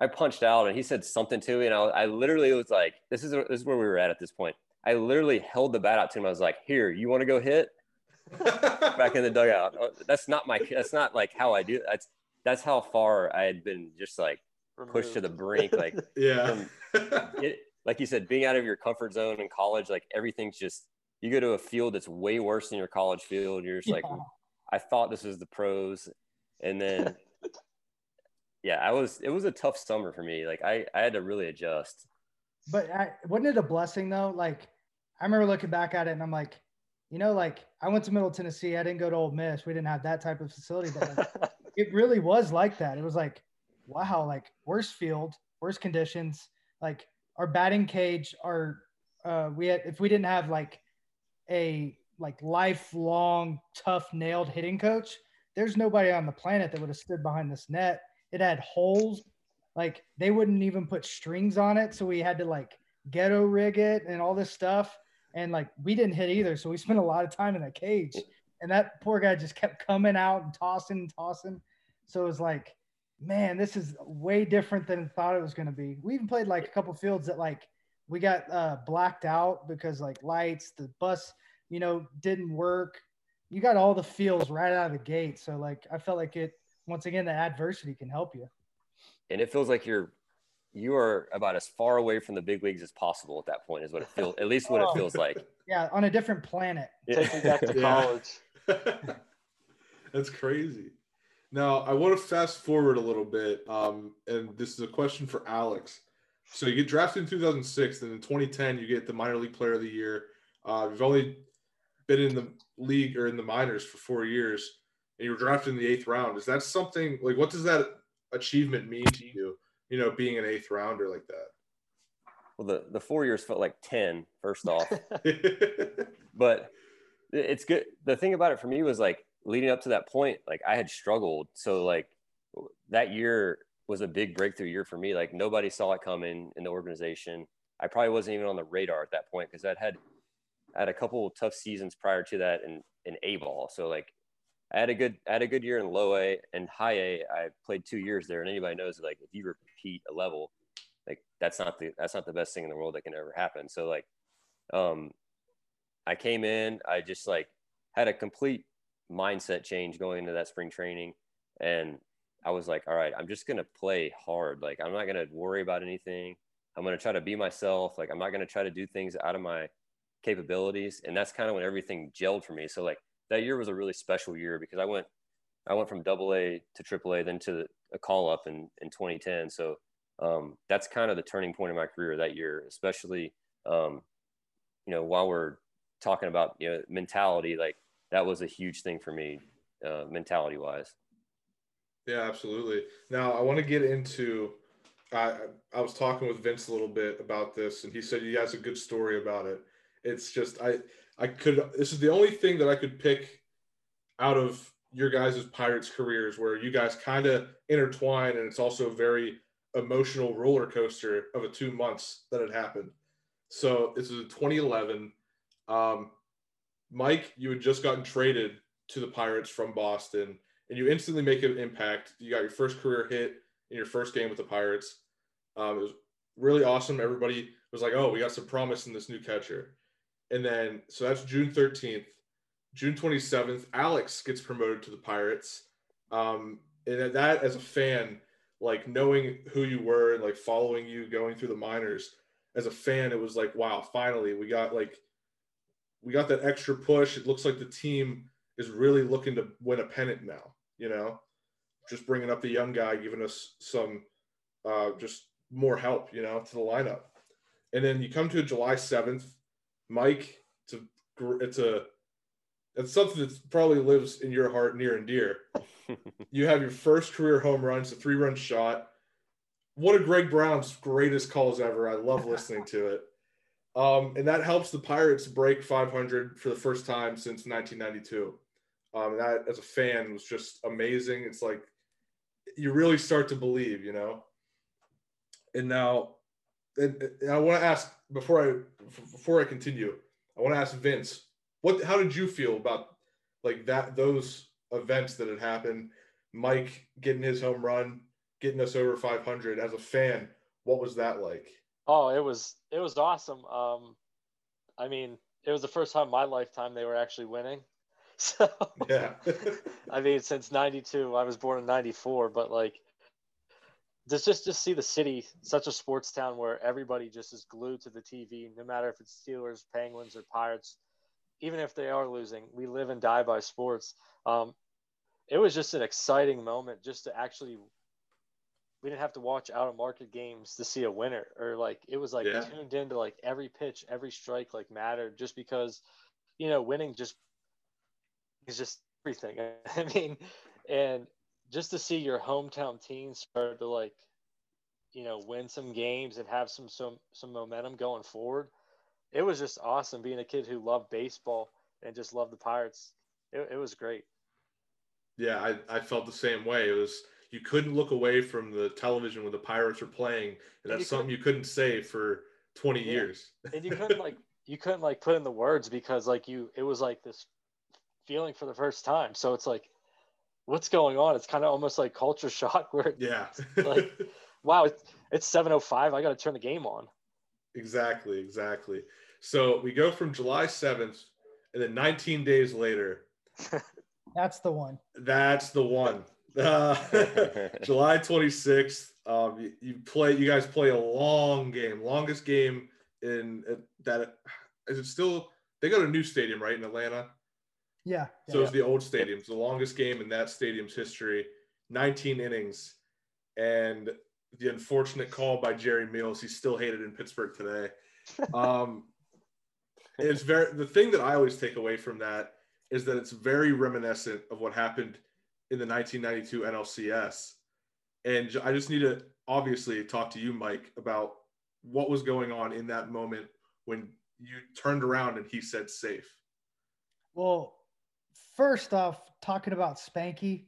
S4: I punched out, and he said something to me, and I, I literally was like, "This is this is where we were at at this point." I literally held the bat out to him. I was like, "Here, you want to go hit?" *laughs* Back in the dugout. Oh, that's not my. That's not like how I do. It. That's that's how far I had been just like Removed. pushed to the brink. Like, *laughs*
S2: yeah.
S4: it, like you said, being out of your comfort zone in college, like everything's just, you go to a field that's way worse than your college field. You're just yeah. like, I thought this was the pros. And then, yeah, I was, it was a tough summer for me. Like I, I had to really adjust.
S5: But I, wasn't it a blessing though? Like I remember looking back at it and I'm like, you know, like I went to Middle Tennessee. I didn't go to Ole Miss. We didn't have that type of facility, but like, *laughs* it really was like that. It was like, wow, like worst field, worst conditions, like our batting cage, our uh we had if we didn't have like a like lifelong tough nailed hitting coach, there's nobody on the planet that would have stood behind this net. It had holes, like they wouldn't even put strings on it, so we had to like ghetto rig it and all this stuff. And like we didn't hit either, so we spent a lot of time in a cage. And that poor guy just kept coming out and tossing and tossing. So it was like, man, this is way different than I thought it was going to be. We even played like a couple fields that like we got uh, blacked out because like lights, the bus, you know, didn't work. You got all the feels right out of the gate. So like I felt like it once again the adversity can help you.
S4: And it feels like you're you are about as far away from the big leagues as possible at that point is what it feels at least what it feels like. *laughs*
S5: Yeah, on a different planet.
S3: Take me back to college. *laughs*
S2: That's crazy. Now, I want to fast forward a little bit, um, and this is a question for Alex. So you get drafted in 2006, and in 2010 you get the minor league player of the year. Uh, you've only been in the league or in the minors for four years, and you were drafted in the eighth round. Is that something like what does that achievement mean to you? You know, being an eighth rounder like that.
S4: Well, the the four years felt like 10, first *laughs* off, *laughs* but it's good. The thing about it for me was like leading up to that point, like I had struggled. So like that year was a big breakthrough year for me. Like nobody saw it coming in the organization. I probably wasn't even on the radar at that point because I'd had I had a couple tough seasons prior to that in in A ball. So like I had a good I had a good year in low A and high A. I played two years there, and anybody knows like if you repeat a level, like that's not the that's not the best thing in the world that can ever happen. So like, um, I came in, I just like had a complete mindset change going into that spring training. And I was like, all right, I'm just to play hard. Like, I'm not to worry about anything. I'm to try to be myself. Like, I'm not to try to do things out of my capabilities, and that's kind of when everything gelled for me. So like that year was a really special year because I went I went from double A to triple A, then to a call up in, in 2010. So um, that's kind of the turning point in my career that year, especially, um, you know, while we're talking about, you know, mentality, like that was a huge thing for me, uh, mentality wise.
S2: Yeah, absolutely. Now I want to get into, I, I was talking with Vince a little bit about this and he said he has a good story about it. It's just, I, I could, this is the only thing that I could pick out of your guys' Pirates careers where you guys kind of intertwine and it's also a very emotional roller coaster of a two months that had happened. So this is 2011. Um, Mike, you had just gotten traded to the Pirates from Boston and you instantly make an impact. You got your first career hit in your first game with the Pirates. Um, it was really awesome. Everybody was like, oh, we got some promise in this new catcher. And then, so that's June 13th. June 27th, Alex gets promoted to the Pirates. Um, and that, as a fan, like knowing who you were and like following you going through the minors, as a fan, it was like, wow, finally we got like, we got that extra push. It looks like the team is really looking to win a pennant now, you know, just bringing up the young guy, giving us some, uh, just more help, you know, to the lineup. And then you come to July 7th, Mike, it's a, it's a, it's something that probably lives in your heart near and dear. *laughs* you have your first career home run, it's a three run shot. One of Greg Brown's greatest calls ever. I love listening to it. Um, and that helps the Pirates break 500 for the first time since 1992. Um, and that, as a fan, was just amazing. It's like you really start to believe, you know. And now, and, and I want to ask before I before I continue, I want to ask Vince what how did you feel about like that those events that had happened? Mike getting his home run getting us over 500 as a fan what was that like?
S3: Oh it was it was awesome. Um i mean it was the first time in my lifetime they were actually winning. *laughs* So
S2: yeah. *laughs*
S3: I mean since 92 i was born in 94 but like just just just see the city such a sports town where everybody just is glued to the tv no matter if it's steelers penguins or pirates even if they are losing, we live and die by sports. Um, it was just an exciting moment just to actually we didn't have to watch out of market games to see a winner or like it was like yeah. tuned into like every pitch every strike like mattered just because you know winning just is just everything *laughs* i mean and just to see your hometown team start to like you know win some games and have some some some momentum going forward it was just awesome being a kid who loved baseball and just loved the Pirates. It, it was great.
S2: Yeah, I, I felt the same way. It was you couldn't look away from the television when the Pirates were playing, and, and that's you something you couldn't say for twenty yeah. years.
S3: and you couldn't *laughs* like you couldn't like put in the words because like you it was like this feeling for the first time. So it's like, what's going on? It's kind of almost like culture *laughs* shock where
S2: yeah,
S3: like *laughs* wow, it's, it's seven oh five. I got to turn the game on.
S2: Exactly, exactly. So we go from July 7th, and then 19 days later. *laughs*
S5: That's the one.
S2: That's the one. Uh, July 26th. Um, you, you, play. You guys play a long game, longest game in uh, that. Is it still? They got a new stadium, right, in Atlanta.
S5: Yeah.
S2: So yeah. it's the old stadium. It's the longest game in that stadium's history. 19 innings, and the unfortunate call by Jerry Meals. He's still hated in Pittsburgh today. *laughs* Um, it's very the thing that I always take away from that is that it's very reminiscent of what happened in the 1992 NLCS. And I just need to obviously talk to you, Mike, about what was going on in that moment when you turned around and he said safe.
S5: Well, first off, talking about Spanky,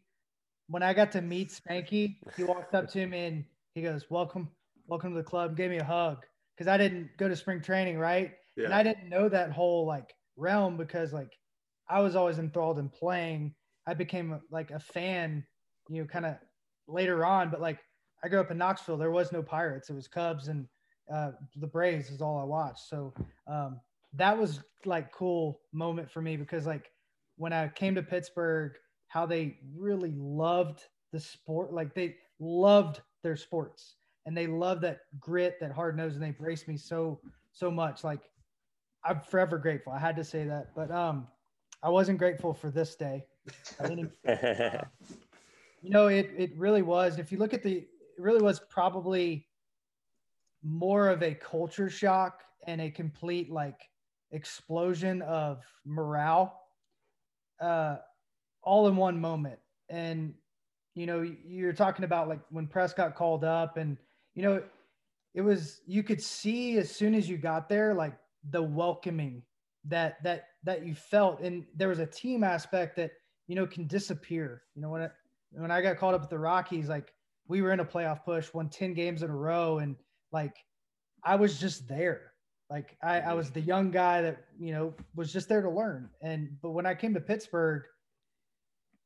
S5: when I got to meet Spanky, he walked up to me and he goes, "Welcome, welcome to the club." Gave me a hug because I didn't go to spring training, right? Yeah. And I didn't know that whole like realm because like I was always enthralled in playing. I became like a fan, you know, kind of later on. But like I grew up in Knoxville, there was no Pirates. It was Cubs and uh, the Braves is all I watched. So um, that was like cool moment for me because like when I came to Pittsburgh, how they really loved the sport, like they loved their sports and they love that grit, that hard nose, and they embrace me so so much. Like I'm forever grateful. I had to say that, but um, I wasn't grateful for this day. I didn't, uh, *laughs* you know, it it really was. If you look at the, it really was probably more of a culture shock and a complete like explosion of morale, uh, all in one moment. And you know, you're talking about like when Prescott called up, and you know, it was you could see as soon as you got there, like the welcoming that that that you felt, and there was a team aspect that you know can disappear. You know, when I, when I got called up with the Rockies, like we were in a playoff push, won ten games in a row, and like I was just there. Like I, I was the young guy that you know was just there to learn. And but when I came to Pittsburgh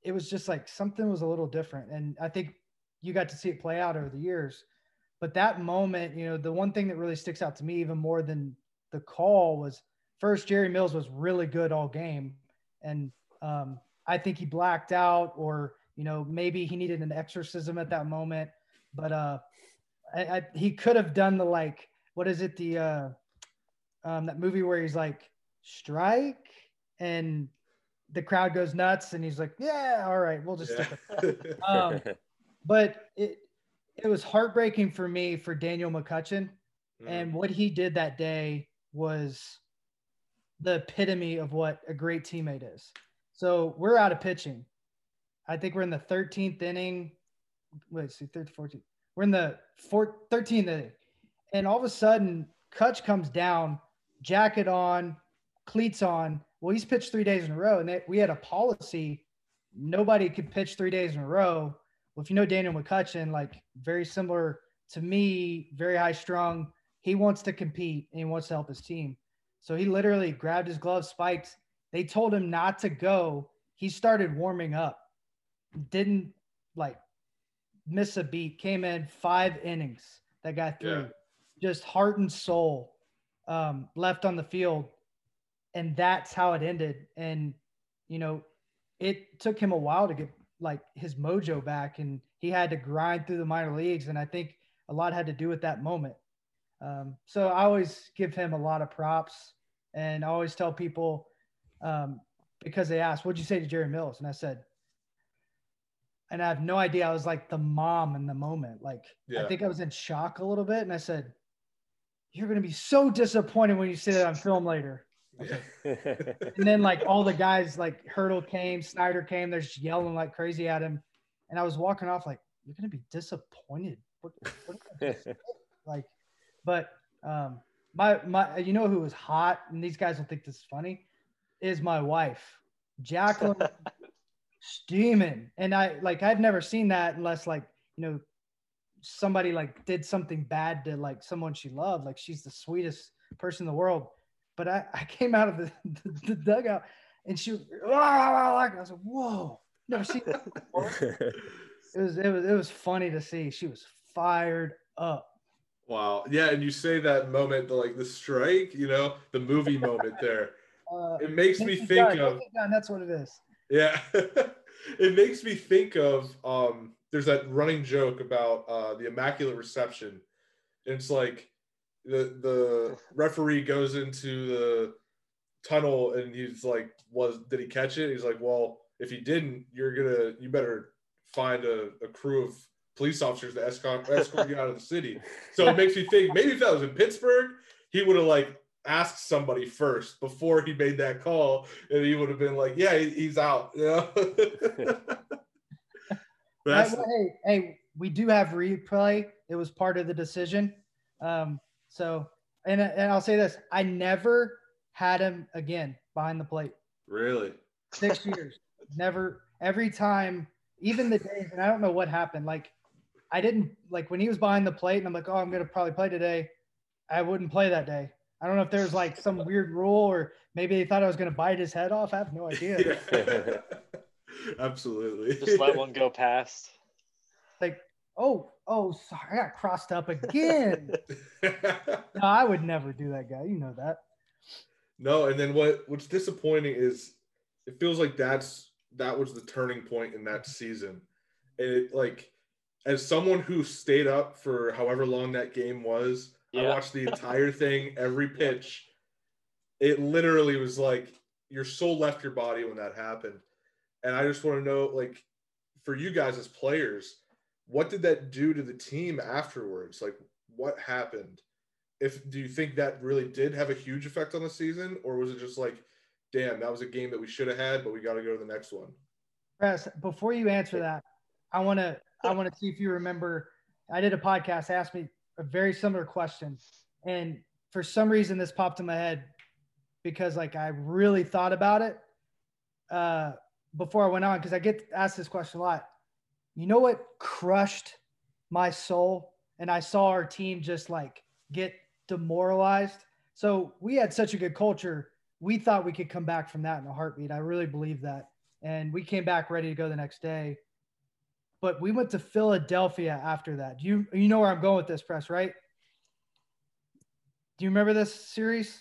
S5: it was just like something was a little different. And I think you got to see it play out over the years. But that moment, you know, the one thing that really sticks out to me even more than the call was first Jerry Meals was really good all game. And um, I think he blacked out or, you know, maybe he needed an exorcism at that moment. But uh, I, I, he could have done the like, what is it? The uh, um, that movie where he's like strike and the crowd goes nuts and he's like, yeah, all right, we'll just yeah. *laughs* um, but it, it was heartbreaking for me for Daniel McCutchen. Mm. And what he did that day was the epitome of what a great teammate is. So we're out of pitching. I think we're in the 13th inning. Wait, see, 13, 14. We're in the 13th inning. And all of a sudden, Kutch comes down, jacket on, cleats on, well, he's pitched three days in a row, and they, we had a policy nobody could pitch three days in a row. Well, if you know Daniel McCutchen, like very similar to me, very high strung. He wants to compete and he wants to help his team. So he literally grabbed his gloves, spiked. They told him not to go. He started warming up, didn't like miss a beat, came in five innings. That guy threw yeah. just heart and soul um, left on the field and that's how it ended. And you know, it took him a while to get like his mojo back, and he had to grind through the minor leagues. And I think a lot had to do with that moment. Um, so I always give him a lot of props, and I always tell people um, because they asked, "What'd you say to Jerry Meals?" And I said, and I have no idea. I was like the mom in the moment. Like yeah. I think I was in shock a little bit, and I said, "You're going to be so disappointed when you see that on film later." and then like *laughs* all the guys like Hurdle came, Snyder came, they're just yelling like crazy at him. And I was walking off like, you're gonna be disappointed. What, what *laughs* like, but um my my you know who was hot, and these guys will think this is funny, is my wife. Jacqueline *laughs* steaming. And I like I've never seen that unless like, you know, somebody like did something bad to like someone she loved. Like she's the sweetest person in the world but I, I came out of the, the, *laughs* the dugout and she, I was like, whoa, never seen that before. *laughs* it was, it was, it was funny to see. She was fired up.
S2: Wow. Yeah. And you say that moment, the, like the strike, you know, the movie moment there. *laughs* Uh, it makes me think gun, of.
S5: Gun, that's what it is.
S2: Yeah. it makes me think of, um, there's that running joke about uh, the Immaculate Reception. And it's like, the the referee goes into the tunnel and he's like, "Was did he catch it?" He's like, "Well, if he didn't, you're gonna you better find a, a crew of police officers to escort escort you out of the city." So it makes me think maybe if that was in Pittsburgh, he would have like asked somebody first before he made that call, and he would have been like, "Yeah, he's out." You know? *laughs* *laughs*
S5: hey, hey, we do have replay. It was part of the decision. Um, so, and, and I'll say this I never had him again behind the plate.
S2: Really?
S5: Six years. *laughs* Never, every time, even the days, and I don't know what happened. Like, I didn't, like, when he was behind the plate and I'm like, oh, I'm going to probably play today, I wouldn't play that day. I don't know if there's like some weird rule or maybe they thought I was going to bite his head off. I have no *laughs* idea. *laughs* *laughs*
S2: Absolutely.
S3: Just let one go past.
S5: Like, oh, oh, sorry, I got crossed up again. *laughs* no, I would never do that, guy. You know that.
S2: No, and then what? What's disappointing is it feels like that's that was the turning point in that season. And it like as someone who stayed up for however long that game was, yeah. I watched the *laughs* entire thing, every pitch. it literally was like your soul left your body when that happened. And I just want to know, like, for you guys as players, what did that do to the team afterwards? Like, what happened? If do you think that really did have a huge effect on the season, or was it just like, damn, that was a game that we should have had, but we got to go to the next one?
S5: Press, before you answer that, I want to I want to see if you remember. I did a podcast, asked me a very similar question, and for some reason this popped in my head because like I really thought about it uh, before I went on because I get asked this question a lot. You know what crushed my soul, and I saw our team just like get demoralized. So we had such a good culture. We thought we could come back from that in a heartbeat. I really believe that and we came back ready to go the next day. But we went to Philadelphia after that. Do you you know where I'm going with this press, right? Do you remember this series?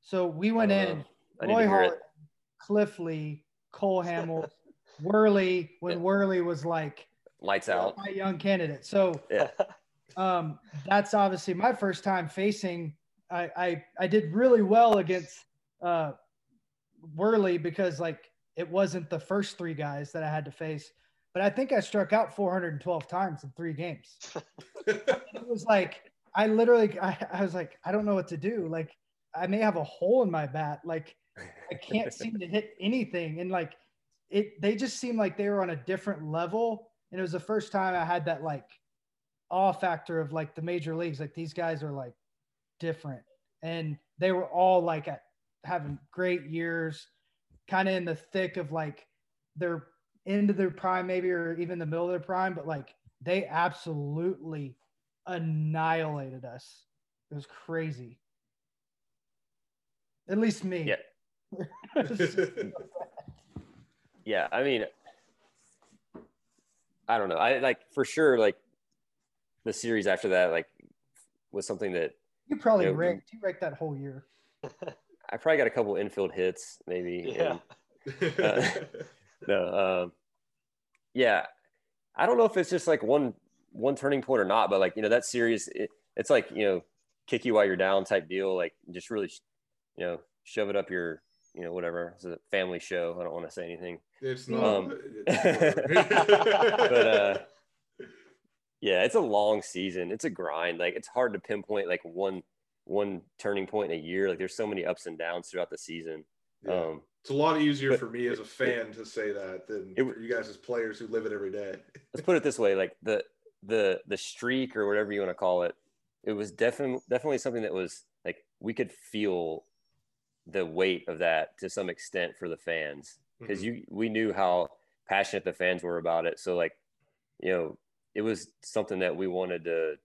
S5: So we went uh, in, Roy Hall, Cliff Lee, Cole Hamels, Worley, when yeah. Worley was like
S4: lights out,
S5: my young candidate. So
S4: yeah.
S5: um, that's obviously my first time facing. I I, I did really well against uh, Worley because like it wasn't the first three guys that I had to face, but I think I struck out 412 times in three games. *laughs* it was like I literally, I, I was like, I don't know what to do. Like I may have a hole in my bat. Like I can't seem to hit anything, and like it, they just seemed like they were on a different level. And it was the first time I had that like awe factor of like the major leagues. Like these guys are like different, and they were all like at, having great years kind of in the thick of like their into their prime, maybe, or even the middle of their prime, but like they absolutely annihilated us. It was crazy. At least me.
S4: Yeah. *laughs* yeah. I mean, I don't know. I like for sure, like the series after that, like was something that
S5: you probably you know, raked. You raked that whole year. *laughs*
S4: I probably got a couple infield hits, maybe.
S3: Yeah.
S4: And, uh, *laughs* no. Um, yeah. I don't know if it's just like one one turning point or not, but like you know that series, it, it's like you know kick you while you're down type deal. Like just really, you know, shove it up your you know whatever. It's a family show. I don't want to say anything.
S2: It's not. Um, *laughs* *laughs*
S4: but uh, *laughs* yeah, it's a long season. It's a grind. Like it's hard to pinpoint like one one turning point in a year. Like there's so many ups and downs throughout the season. Yeah. Um,
S2: it's a lot easier but, for me as a fan to say that than it, for you guys as players who live it every day.
S4: let's put it this way: like the the the streak or whatever you want to call it, it was definitely definitely something that was like we could feel the weight of that to some extent for the fans because mm-hmm. you we knew how passionate the fans were about it. So like, you know, it was something that we wanted to,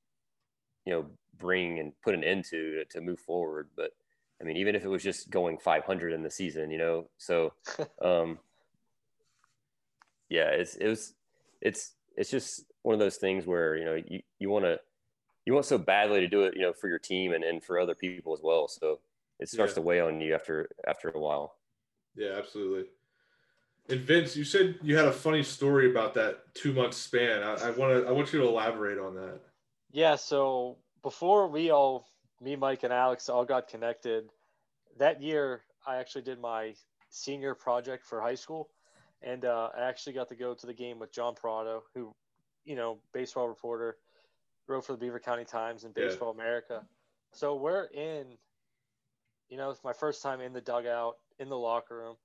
S4: you know, bring and put an end to to move forward. But I mean, even if it was just going 500 in the season, you know, so *laughs* um, yeah, it's it was it's it's just one of those things where you know you you want to you want so badly to do it, you know, for your team and and for other people as well. So it starts yeah. to weigh on you after after a while.
S2: Yeah, absolutely. And Vince, you said you had a funny story about that two month span. I want to I want you to elaborate on that.
S3: Yeah, so before we all, me, Mike, and Alex all got connected, that year I actually did my senior project for high school, and uh, I actually got to go to the game with John Perrotto, who, you know, baseball reporter, wrote for the Beaver County Times and Baseball yeah. America. So we're in, you know, it's my first time in the dugout in the locker room,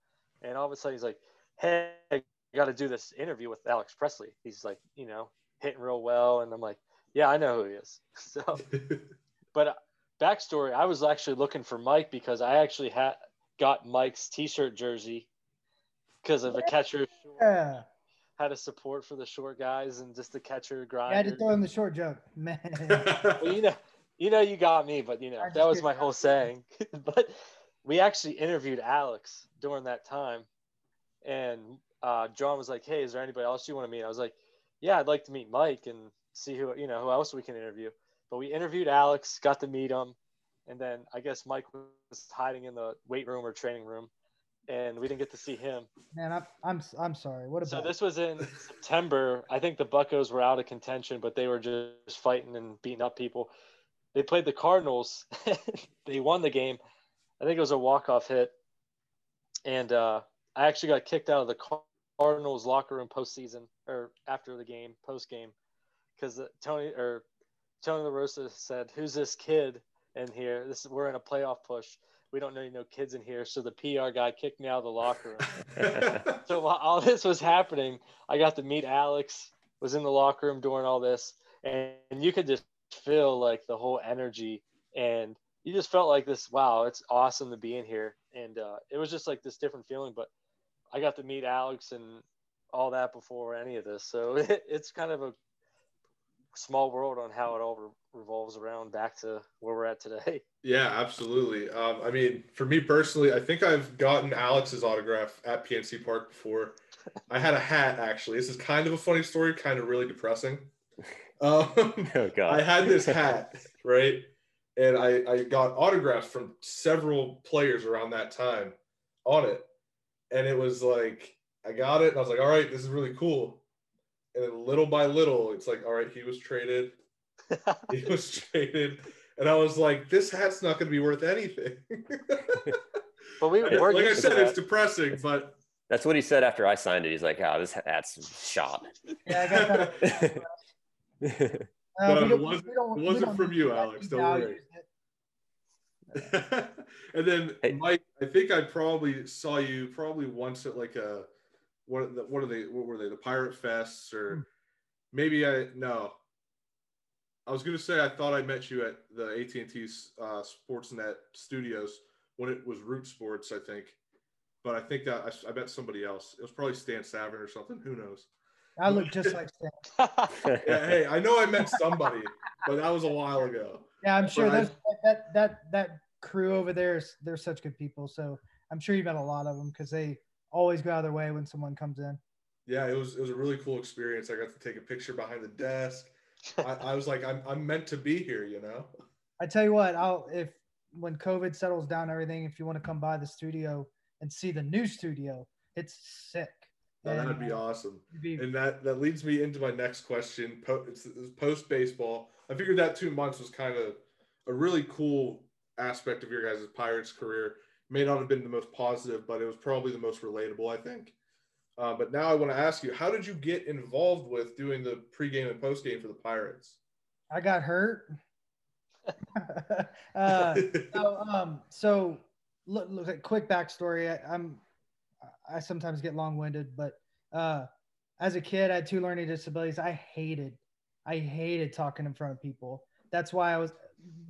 S3: and all of a sudden he's like, "Hey, I got to do this interview with Alex Presley." He's like, you know, hitting real well, and I'm like, yeah, I know who he is. *laughs* So, *laughs* but uh, backstory, I was actually looking for Mike because I actually had got Mike's T-shirt jersey because of a catcher.
S5: Yeah.
S3: Had a support for the short guys and just the catcher grind.
S5: I had to throw in the short joke, man. *laughs*
S3: well, you know, you know, you got me, but you know that was my whole saying. *laughs* but we actually interviewed Alex during that time, and uh, John was like, "Hey, is there anybody else you want to meet?" I was like, "Yeah, I'd like to meet Mike." And see who you know who else we can interview. But we interviewed Alex, got to meet him, and then I guess Mike was hiding in the weight room or training room, and we didn't get to see him.
S5: Man, I'm I'm I'm sorry. What about?
S3: So this was in September. I think the Buckos were out of contention, but they were just fighting and beating up people. They played the Cardinals. *laughs* they won the game, I think it was a walk off hit, and uh, I actually got kicked out of the Cardinals locker room postseason or after the game, post game, because Tony or Tony La Russa said, "Who's this kid in here? This we're in a playoff push. We don't know any no kids in here." So the PR guy kicked me out of the locker room. *laughs* so while all this was happening, I got to meet Alex. Was in the locker room during all this, and you could just feel like the whole energy and you just felt like this wow it's awesome to be in here. And uh, it was just like this different feeling but i got to meet alex and all that before any of this so it, *laughs* it's kind of a small world on how it all re- revolves around back to where we're at today. *laughs*
S2: Yeah absolutely. Um, i mean for me personally i think i've gotten alex's autograph at pnc park before. I had a hat actually. This is kind of a funny story kind of really depressing um, *laughs* oh, God. i had this *laughs* hat right and I, I got autographs from several players around that time on it. And it was like, I got it, and I was like, all right, this is really cool. And then little by little, it's like, all right, he was traded. *laughs* he was traded. And I was like, this hat's not going to be worth anything.
S3: but we were
S2: like I said, it's depressing, but
S4: that's what he said after I signed it. He's like, oh, this hat's shot.
S5: Yeah, I got
S2: that. *laughs* Uh, but it wasn't, it wasn't from you, Alex. Don't worry. *laughs* and then hey. Mike, I think I probably saw you probably once at like a what what are they what were they the Pirate Fests or hmm. maybe I no. I was gonna say I thought I met you at the AT and T uh, Sportsnet studios when it was Root Sports, I think. But I think that I, I met somebody else. It was probably Stan Savran or something. Who knows?
S5: I look just like
S2: Stan. *laughs* yeah, hey, I know I met somebody, but that was a while ago.
S5: Yeah, I'm sure that that that that crew over there is they're such good people. So I'm sure you met a lot of them because they always go out of their way when someone comes in.
S2: Yeah, it was it was a really cool experience. I got to take a picture behind the desk. I, I was like, I'm I'm meant to be here, you know.
S5: I tell you what, I'll if when COVID settles down, everything, if you want to come by the studio and see the new studio, it's sick.
S2: Oh, that'd be awesome. And that that leads me into my next question. Post baseball. I figured that two months was kind of a really cool aspect of your guys' Pirates career. May not have been the most positive, but it was probably the most relatable, I think. Uh, but now I want to ask you, how did you get involved with doing the pregame and postgame for the Pirates?
S5: I got hurt. *laughs* uh, so, um, so look, look quick backstory. I, I'm, I sometimes get long winded, but uh, as a kid, I had two learning disabilities. I hated, I hated talking in front of people. That's why I was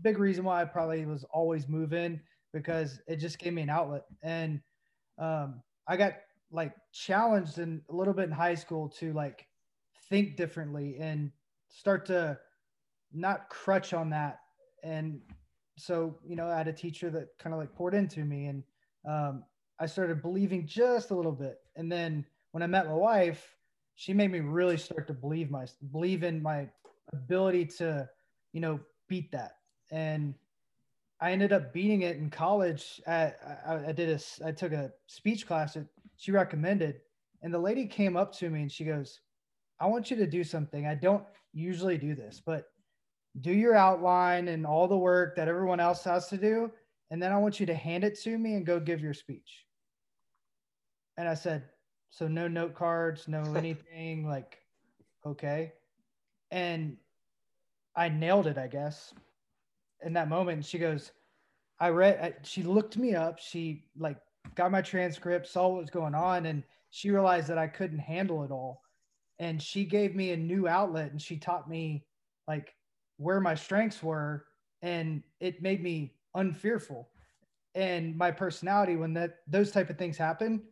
S5: big reason why I probably was always moving because it just gave me an outlet. And um, I got like challenged in a little bit in high school to like think differently and start to not crutch on that. And so, you know, I had a teacher that kind of like poured into me and um, I started believing just a little bit. And then when I met my wife, she made me really start to believe my believe in my ability to, you know, beat that. And I ended up beating it in college. At, I, I did a, I took a speech class that she recommended, and the lady came up to me and she goes, "I want you to do something. I don't usually do this, but do your outline and all the work that everyone else has to do, and then I want you to hand it to me and go give your speech." And I said, "So no note cards, no *laughs* anything, like, okay." And I nailed it, I guess. In that moment, she goes, I read, she looked me up. She like got my transcript, saw what was going on, and she realized that I couldn't handle it all. And she gave me a new outlet and she taught me like where my strengths were. And it made me unfearful. And my personality, when that those type of things happen,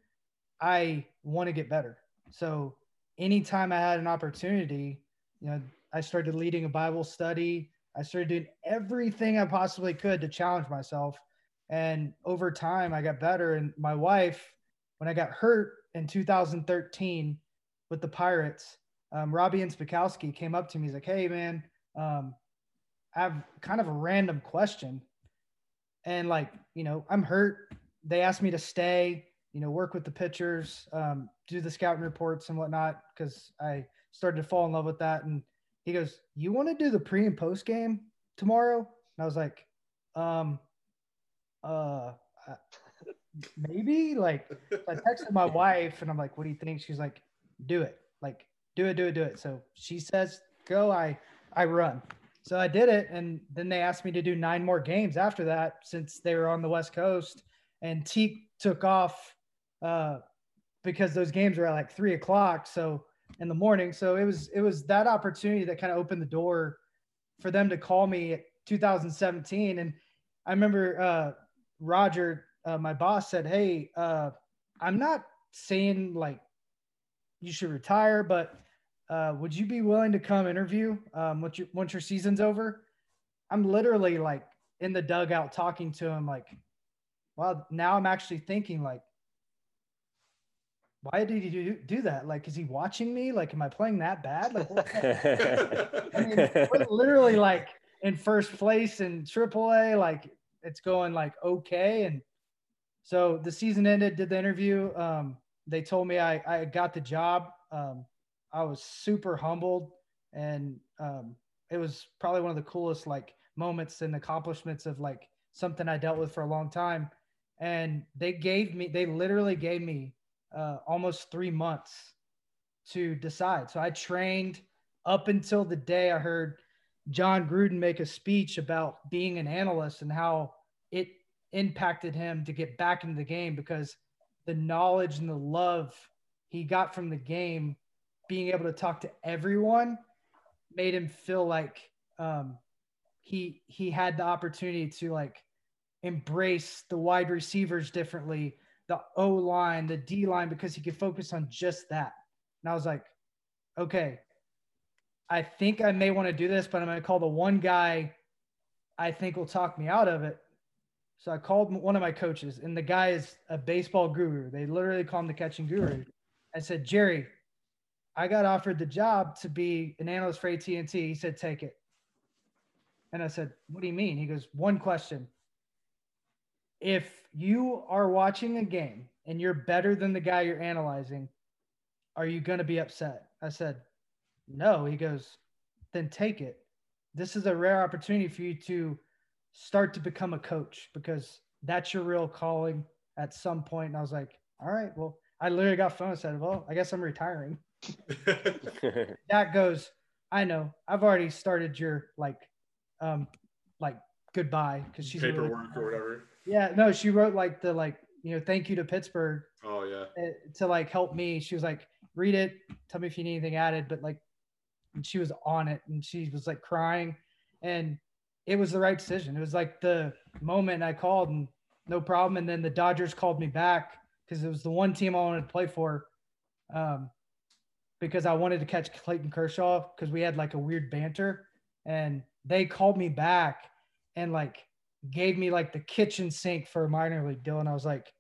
S5: I want to get better. So anytime I had an opportunity, you know, I started leading a Bible study. I started doing everything I possibly could to challenge myself. And over time, I got better. And my wife, when I got hurt in 2013 with the Pirates, um, Robby Incmikoski came up to me. He's like, "Hey, man, um, I have kind of a random question." And like, you know, I'm hurt. They asked me to stay, you know, work with the pitchers, um, do the scouting reports and whatnot, because I started to fall in love with that. And he goes, "You want to do the pre and post game tomorrow?" And I was like, "Um, uh, maybe like I texted my wife and I'm like, what do you think? She's like, do it. Like, do it, do it, do it. So she says, go. I, I run. So I did it. And then they asked me to do nine more games after that since they were on the West Coast. And Teak took off uh, because those games were at like three o'clock. So in the morning. So it was, it was that opportunity that kind of opened the door for them to call me 2017. And I remember uh, Roger, uh, my boss, said, "Hey, uh, I'm not saying like you should retire, but uh, would you be willing to come interview um, once, your, once your season's over?" I'm literally like in the dugout talking to him, like, "Well, now I'm actually thinking like." Why did he do, do that? Like, is he watching me? Like, am I playing that bad? Like, *laughs* I mean, we're literally like in first place in AAA. Like it's going like okay. And so the season ended, did the interview. Um, they told me I, I got the job. Um, I was super humbled and um, it was probably one of the coolest like moments and accomplishments of like something I dealt with for a long time. And they gave me, they literally gave me uh, almost three months to decide. So I trained up until the day I heard Jon Gruden make a speech about being an analyst and how it impacted him to get back into the game because the knowledge and the love he got from the game, being able to talk to everyone, made him feel like um, he he had the opportunity to like embrace the wide receivers differently, the O line, the D line, because he could focus on just that. And I was like, okay, I think I may want to do this, but I'm going to call the one guy I think will talk me out of it. So I called one of my coaches, and the guy is a baseball guru. They literally call him the catching guru. I said, Jerry, I got offered the job to be an analyst for AT&T. He said, take it. And I said, what do you mean? He goes, one question. If you are watching a game and you're better than the guy you're analyzing, are you going to be upset? I said, no, he goes, then take it. This is a rare opportunity for you to start to become a coach because that's your real calling at some point. And I was like, all right, well, I literally got phone and said, well, I guess I'm retiring. *laughs* *laughs* that goes, I know I've already started your like, um, like goodbye because she's
S2: paperwork really, or whatever.
S5: Yeah, no, she wrote like the like you know thank you to Pittsburgh.
S2: Oh yeah.
S5: Eh, to like help me, she was like, read it, tell me if you need anything added, but like and she was on it and she was like crying and it was the right decision. It was like the moment I called and no problem. And then the Dodgers called me back because it was the one team I wanted to play for. Um, because I wanted to catch Clayton Kershaw because we had like a weird banter and they called me back and like gave me like the kitchen sink for a minor league deal. And I was like,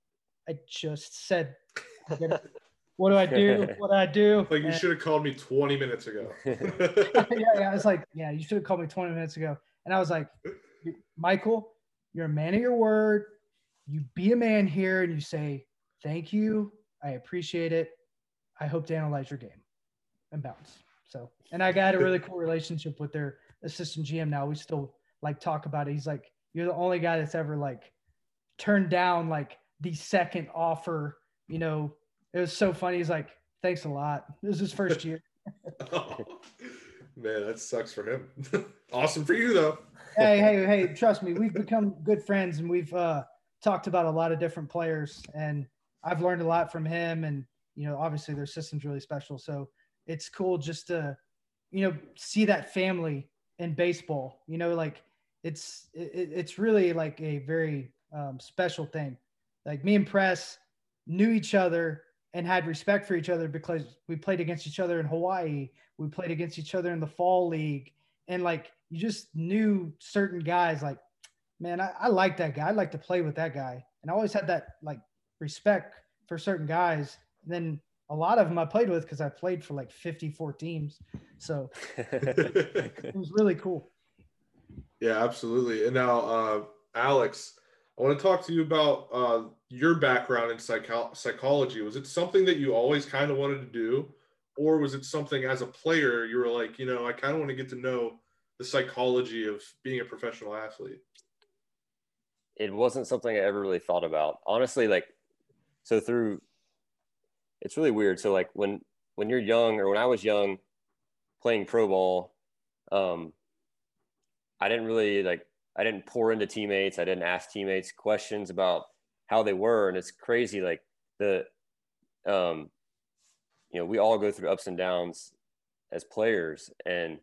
S5: I just said, *laughs* what do I do? *laughs* What do I do?
S2: Like you and, should have called me 20 minutes ago. *laughs*
S5: yeah, yeah. I was like, yeah, you should have called me 20 minutes ago. And I was like, Michael, you're a man of your word. You be a man here and you say, thank you. I appreciate it. I hope to analyze your game and bounce. So, and I got a really cool relationship with their assistant GM now. We still like talk about it. He's like, you're the only guy that's ever like turned down like the second offer, you know, it was so funny. He's like, thanks a lot. This is his first year.
S2: oh, *laughs* *laughs* man, that sucks for him. *laughs* awesome for you though.
S5: hey, hey, hey, trust me, we've become good friends and we've uh, talked about a lot of different players and I've learned a lot from him and you know, obviously their system's really special. So it's cool just to, you know, see that family in baseball, you know, like it's, it, it's really like a very um, special thing. Like me and Press knew each other and had respect for each other because we played against each other in Hawaii. We played against each other in the fall league. And like you just knew certain guys like, man, I, I like that guy. I like to play with that guy. And I always had that like respect for certain guys. And then a lot of them I played with because I played for like 54 teams. So *laughs* it was really cool.
S2: Yeah, absolutely. And now, uh, Alex, I want to talk to you about uh, your background in psycho- psychology. Was it something that you always kind of wanted to do? Or was it something as a player you were like, you know, I kind of want to get to know the psychology of being a professional athlete?
S4: it wasn't something I ever really thought about. Honestly, like so through it's really weird. So like when when you're young or when I was young playing pro ball, um, I didn't really like I didn't pour into teammates. I didn't ask teammates questions about how they were, and it's crazy. Like the, um, you know, we all go through ups and downs as players, and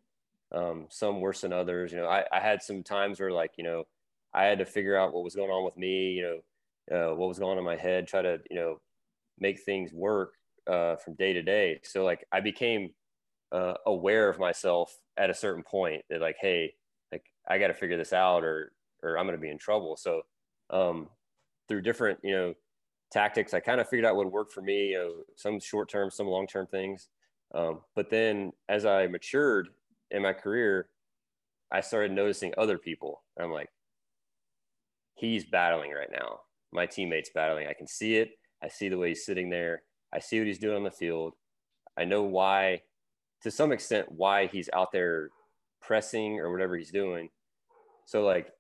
S4: um, some worse than others. You know, I, I had some times where like you know I had to figure out what was going on with me. You know, uh, what was going on in my head, try to you know make things work uh, from day to day. So like I became uh, aware of myself at a certain point that like, hey, I got to figure this out, or or I'm going to be in trouble. So um, through different you know tactics, I kind of figured out what worked for me. You know, some short term, some long term things. Um, but then as I matured in my career, I started noticing other people. I'm like, he's battling right now. My teammate's battling. I can see it. I see the way he's sitting there. I see what he's doing on the field. I know why, to some extent, why he's out there pressing or whatever he's doing. So like,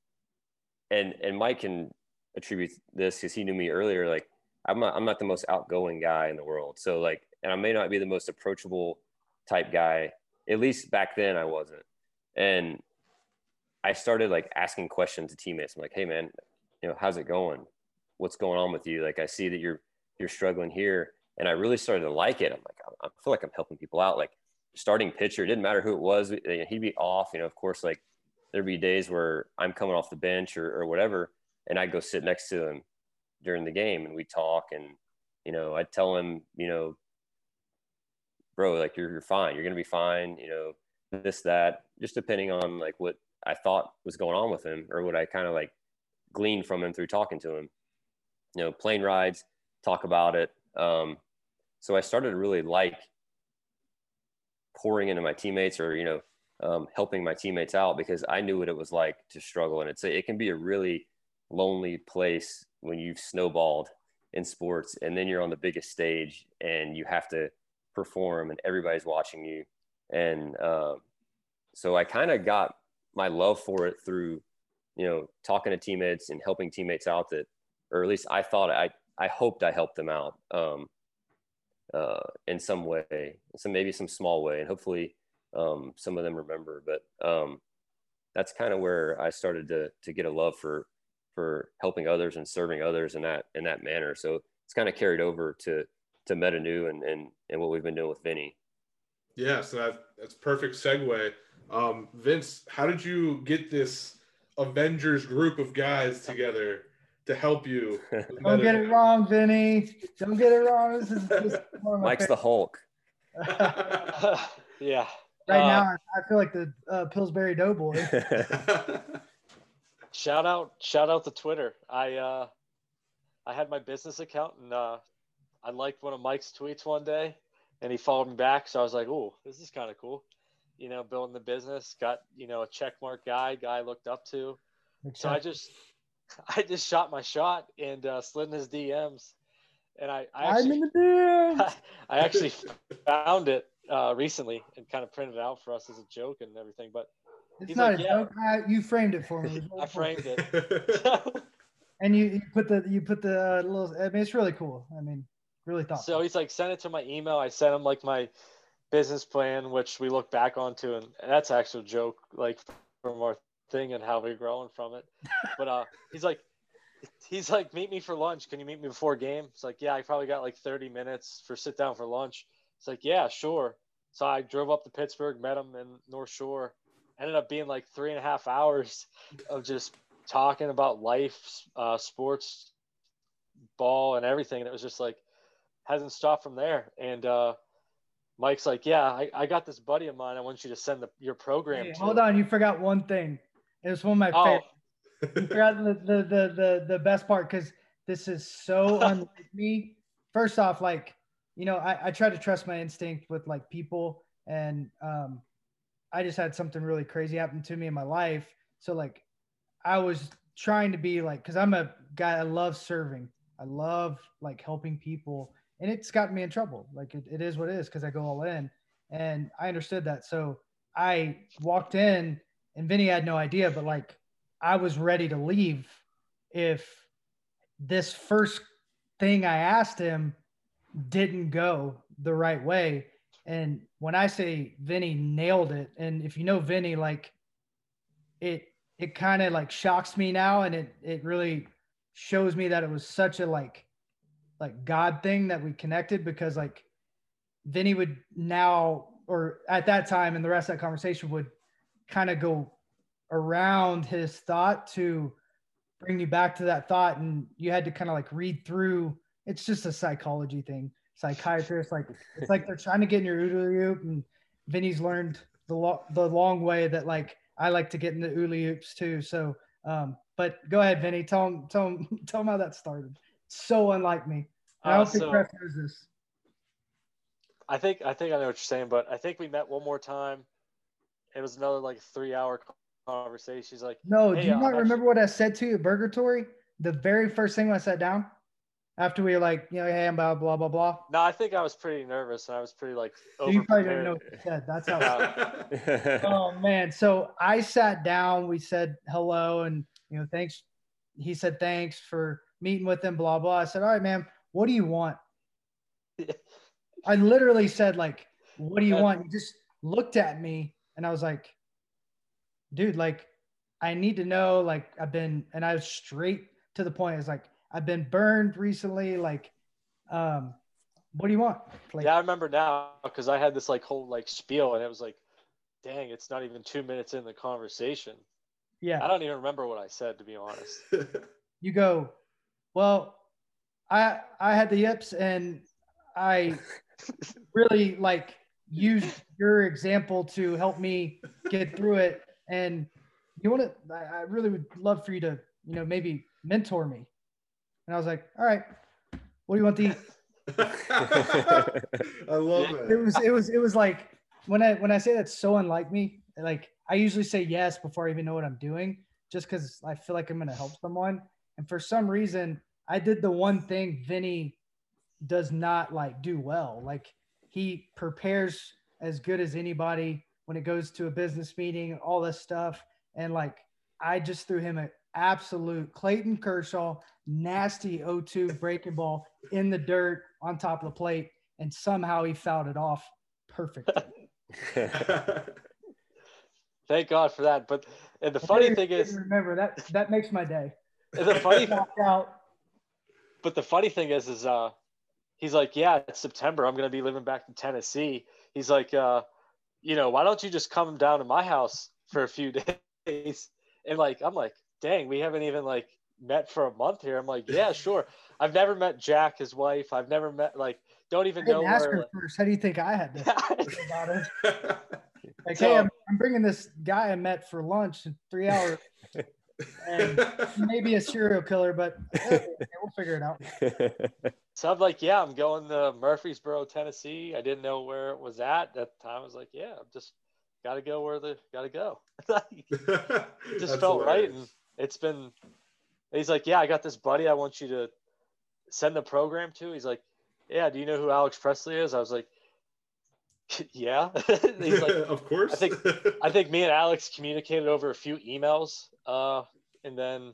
S4: and and Mike can attribute this because he knew me earlier. Like, I'm not I'm not the most outgoing guy in the world. So like, and I may not be the most approachable type guy. At least back then, I wasn't. And I started like asking questions to teammates. I'm like, hey man, you know, how's it going? What's going on with you? Like, I see that you're you're struggling here, and I really started to like it. I'm like, I feel like I'm helping people out. Like, starting pitcher, it didn't matter who it was. He'd be off. You know, of course, like there'd be days where I'm coming off the bench or, or whatever, and I'd go sit next to him during the game, and we talk, and you know, I'd tell him, you know, bro, like you're you're fine. You're gonna be fine. You know, this that, just depending on like what I thought was going on with him or what I kind of like gleaned from him through talking to him. You know, plane rides, talk about it. Um, so I started to really like pouring into my teammates or, you know, um, helping my teammates out because I knew what it was like to struggle. And it's a, it can be a really lonely place when you've snowballed in sports and then you're on the biggest stage and you have to perform and everybody's watching you. And um, so I kind of got my love for it through, you know, talking to teammates and helping teammates out that, or at least I thought I, I hoped I helped them out um, uh, in some way, some maybe some small way, and hopefully um, some of them remember. But um, that's kind of where I started to to get a love for for helping others and serving others in that in that manner. So it's kind of carried over to to Metanu and and and what we've been doing with Vinny.
S2: Yeah, so that, that's perfect segue. Um, Vince, how did you get this Avengers group of guys together to help you? *laughs*
S5: Don't get it wrong, Vinny. Don't get it wrong. This is, this *laughs* is
S4: Mike's the Hulk. *laughs*
S3: yeah.
S5: Right
S3: Uh,
S5: now, I feel like the uh, Pillsbury Doughboy.
S3: shout out shout out to twitter i uh i had my business account and uh i liked one of mike's tweets one day and he followed me back so i was like oh this is kind of cool you know building the business got you know a check mark guy guy I looked up to so i just *laughs* i just shot my shot and uh slid in his dms and i i
S5: I'm
S3: actually,
S5: in the DMs. *laughs*
S3: I actually found it uh recently and kind of printed it out for us as a joke and everything but
S5: It's not
S3: like,
S5: a
S3: yeah.
S5: joke. I, you framed it for me. *laughs*
S3: i framed it
S5: And you, you put the you put the uh, little. I mean, it's really cool. I mean, really thoughtful.
S3: So he's like, send it to my email. I sent him like my business plan, which we look back onto, and that's actual joke, like from our thing and how we're growing from it. But uh, he's like, he's like, meet me for lunch. Can you meet me before game? It's like, yeah, I probably got like 30 minutes for sit down for lunch. It's like, yeah, sure. So I drove up to Pittsburgh, met him in North Shore. Ended up being like three and a half hours of just talking about life, uh, sports, ball, and everything. And it was just like, hasn't stopped from there. And uh, Mike's like, yeah, I, I got this buddy of mine. I want you to send the, your program
S5: Hey, hold on, you forgot one thing. It was one of my
S3: Oh,
S5: favorites. You forgot the, the the the the best part because this is so *laughs* unlike me. First off, like you know, I, I try to trust my instinct with like people, and um, I just had something really crazy happen to me in my life. So like, I was trying to be like, because I'm a guy I love serving. I love like helping people, and it's gotten me in trouble. Like it, it is what it is because I go all in, and I understood that. So I walked in, and Vinny had no idea, but like I was ready to leave if this first thing I asked him didn't go the right way. And when I say Vinny nailed it, and if you know Vinny, like it it kind of like shocks me now and it it really shows me that it was such a like like God thing that we connected because like Vinny would now or at that time and the rest of that conversation would kind of go around his thought to bring you back to that thought. And you had to kind of like read through. It's just a psychology thing. Psychiatrist like it's like they're trying to get in your OODA loop and Vinny's learned the lo- the long way that like I like to get in the OODA loops too. So um but go ahead Vinny. Tell him tell him *laughs* tell him how that started. So unlike me. I don't
S3: Uh,
S5: think
S3: so-
S5: Press knows this?
S3: I think I think I know what you're saying, but I think we met one more time. It was another like three hour conversation. She's like,
S5: no
S3: Hey,
S5: do you
S3: uh,
S5: not
S3: I'm
S5: remember what I said to you at Burgatory the very first thing when I sat down after we were like you know hey I'm blah blah blah blah.
S3: No, I think I was pretty nervous and I was pretty like over
S5: you probably didn't know what you said. That's how *laughs* *laughs* oh man. So i sat down we said hello and you know thanks. He said thanks for meeting with him blah blah. I said all right man what do you want? *laughs* I literally said like what do you want? He just looked at me and i was like dude like i need to know like i've been and i was straight to the point it's like i've been burned recently like um what do you want like
S3: yeah, I remember now because I had this like whole like spiel and it was like, dang, it's not even two minutes in the conversation.
S5: yeah
S3: I don't even remember what I said to be honest. *laughs*
S5: you go, well, I I had the yips and I *laughs* really like used your example to help me get through it. And you want to, I I really would love for you to, you know, maybe mentor me. And I was like, all right, what do you want to eat? *laughs*
S2: I love
S5: It
S2: it.
S5: was, it was, it was like when I, when I say that's so unlike me, like I usually say yes before I even know what I'm doing, just because I feel like I'm going to help someone. And for some reason, I did the one thing Vinny does not like do well. Like he prepares as good as anybody when it goes to a business meeting, all this stuff. And like I just threw him an absolute Clayton Kershaw nasty 0-2 breaking ball in the dirt on top of the plate, and somehow he fouled it off perfect. *laughs* *laughs*
S3: Thank God for that. But and the funny thing is,
S5: remember that that makes my day.
S3: the funny *laughs*
S5: out.
S3: but the funny thing is is uh he's like yeah it's september i'm going to be living back in tennessee he's like uh you know why don't you just come down to my house for a few *laughs* days and like i'm like dang we haven't even like met for a month here i'm like yeah *laughs* sure i've never met jack his wife i've never met like don't
S5: I
S3: even
S5: didn't
S3: know
S5: ask
S3: where
S5: her first. How do you think I had *laughs* to feel about it? Like,
S3: So-
S5: hey, I'm, I'm bringing this guy I met for lunch in three hours. And maybe a serial killer, but eh, we'll figure it out.
S3: So i'm like yeah i'm going to murfreesboro tennessee. I didn't know where it was at. At the time i was like yeah i'm just gotta go where the gotta go. *laughs* *laughs* It just felt right and it's been he's like yeah i got this buddy i want you to send the program to. He's like yeah do you know who alex presley is? I was like *laughs* yeah. He's like
S2: of course.
S3: I think- i think me and alex communicated over a few emails uh and then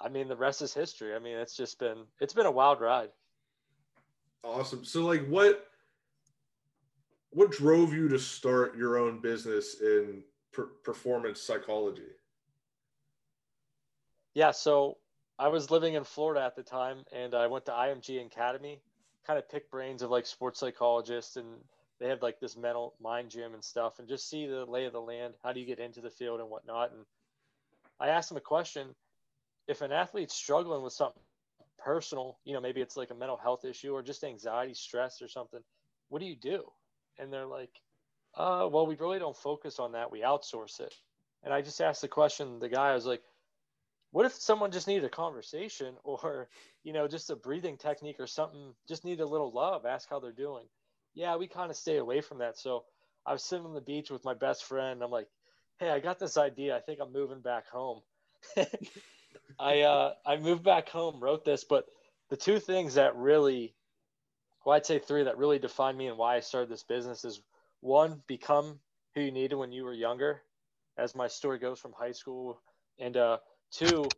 S3: i mean the rest is history i mean it's just been it's been a wild ride
S2: awesome. So, like, what what drove you to start your own business in per- performance psychology?
S3: Yeah, so I was living in Florida at the time, and I went to IMG Academy, kind of pick brains of like sports psychologists, and they have like this mental mind gym and stuff, and just see the lay of the land. How do you get into the field and whatnot? And I asked them a question: If an athlete's struggling with something personal, you know, maybe it's like a mental health issue or just anxiety, stress, or something, what do you do? And they're like, uh, well, we really don't focus on that. We outsource it. And I just asked the question, the guy, I was like, what if someone just needed a conversation *laughs* or you know just a breathing technique or something just need a little love ask how they're doing yeah we kind of stay away from that so i was sitting on the beach with my best friend i'm like hey i got this idea i think i'm moving back home *laughs* i uh i moved back home wrote this but the two things that really well i'd say three that really define me and why i started this business is one become who you needed when you were younger as my story goes from high school and uh two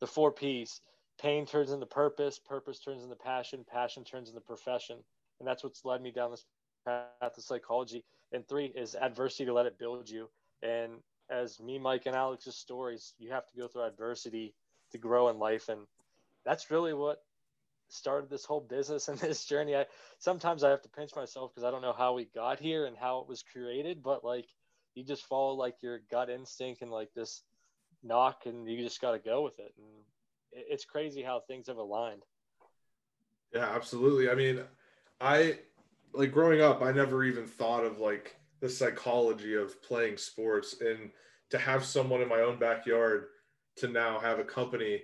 S3: the four P's. Pain turns into purpose, purpose turns into passion, passion turns into profession. And that's what's led me down this path of psychology. And three is adversity to let it build you. And as me, Mike, and Alex's stories, you have to go through adversity to grow in life. And that's really what started this whole business and *laughs* this journey. I sometimes I have to pinch myself because I don't know how we got here and how it was created, but like you just follow like your gut instinct and like this knock and you just got to go with it. And it's crazy how things have aligned.
S2: Yeah, absolutely. I mean, I like growing up, I never even thought of like the psychology of playing sports and to have someone in my own backyard to now have a company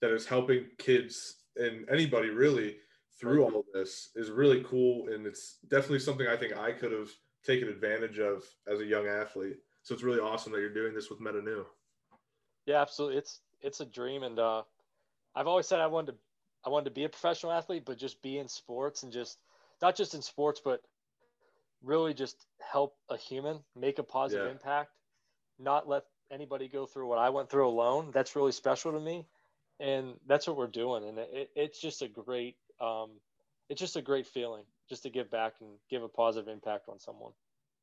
S2: that is helping kids and anybody really through all of this is really cool and it's definitely something I think I could have taken advantage of as a young athlete. So it's really awesome that you're doing this with Meta Nu.
S3: Yeah, absolutely. It's it's a dream and uh I've always said I wanted to I wanted to be a professional athlete, but just be in sports and just not just in sports, but really just help a human make a positive yeah. impact, not let anybody go through what I went through alone. That's really special to me. And that's what we're doing. And it, it's just a great um, it's just a great feeling just to give back and give a positive impact on someone.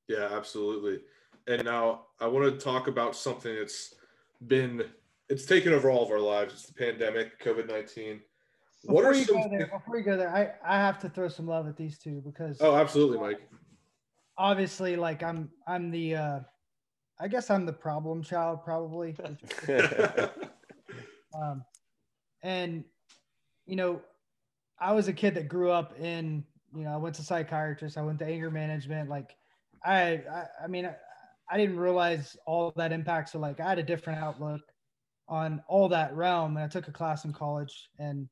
S2: Yeah absolutely. And now i want to talk about something that's been it's taken over all of our lives. It's the pandemic covid-19
S5: what before are you some... go there, before you go there I, I have to throw some love at these two because
S2: oh absolutely mike
S5: obviously like i'm i'm the uh i guess i'm the problem child probably *laughs* *laughs* um and, you know, I was a kid that grew up in, you know, I went to psychiatrist, I went to anger management. Like, I, I, I mean, I, I didn't realize all that impact. So, like, I had a different outlook on all that realm. And I took a class in college and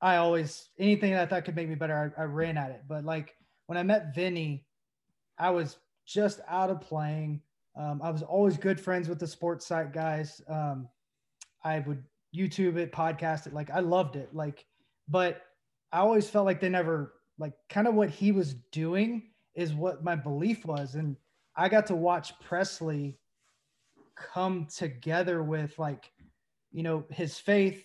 S5: I always, anything that I thought could make me better, I, I ran at it. But, like, when I met Vinny, I was just out of playing. Um, I was always good friends with the sports psych guys. Um, I would YouTube it, podcast it. Like I loved it. Like, but I always felt like they never like kind of what he was doing is what my belief was. And I got to watch Presley come together with like, you know, his faith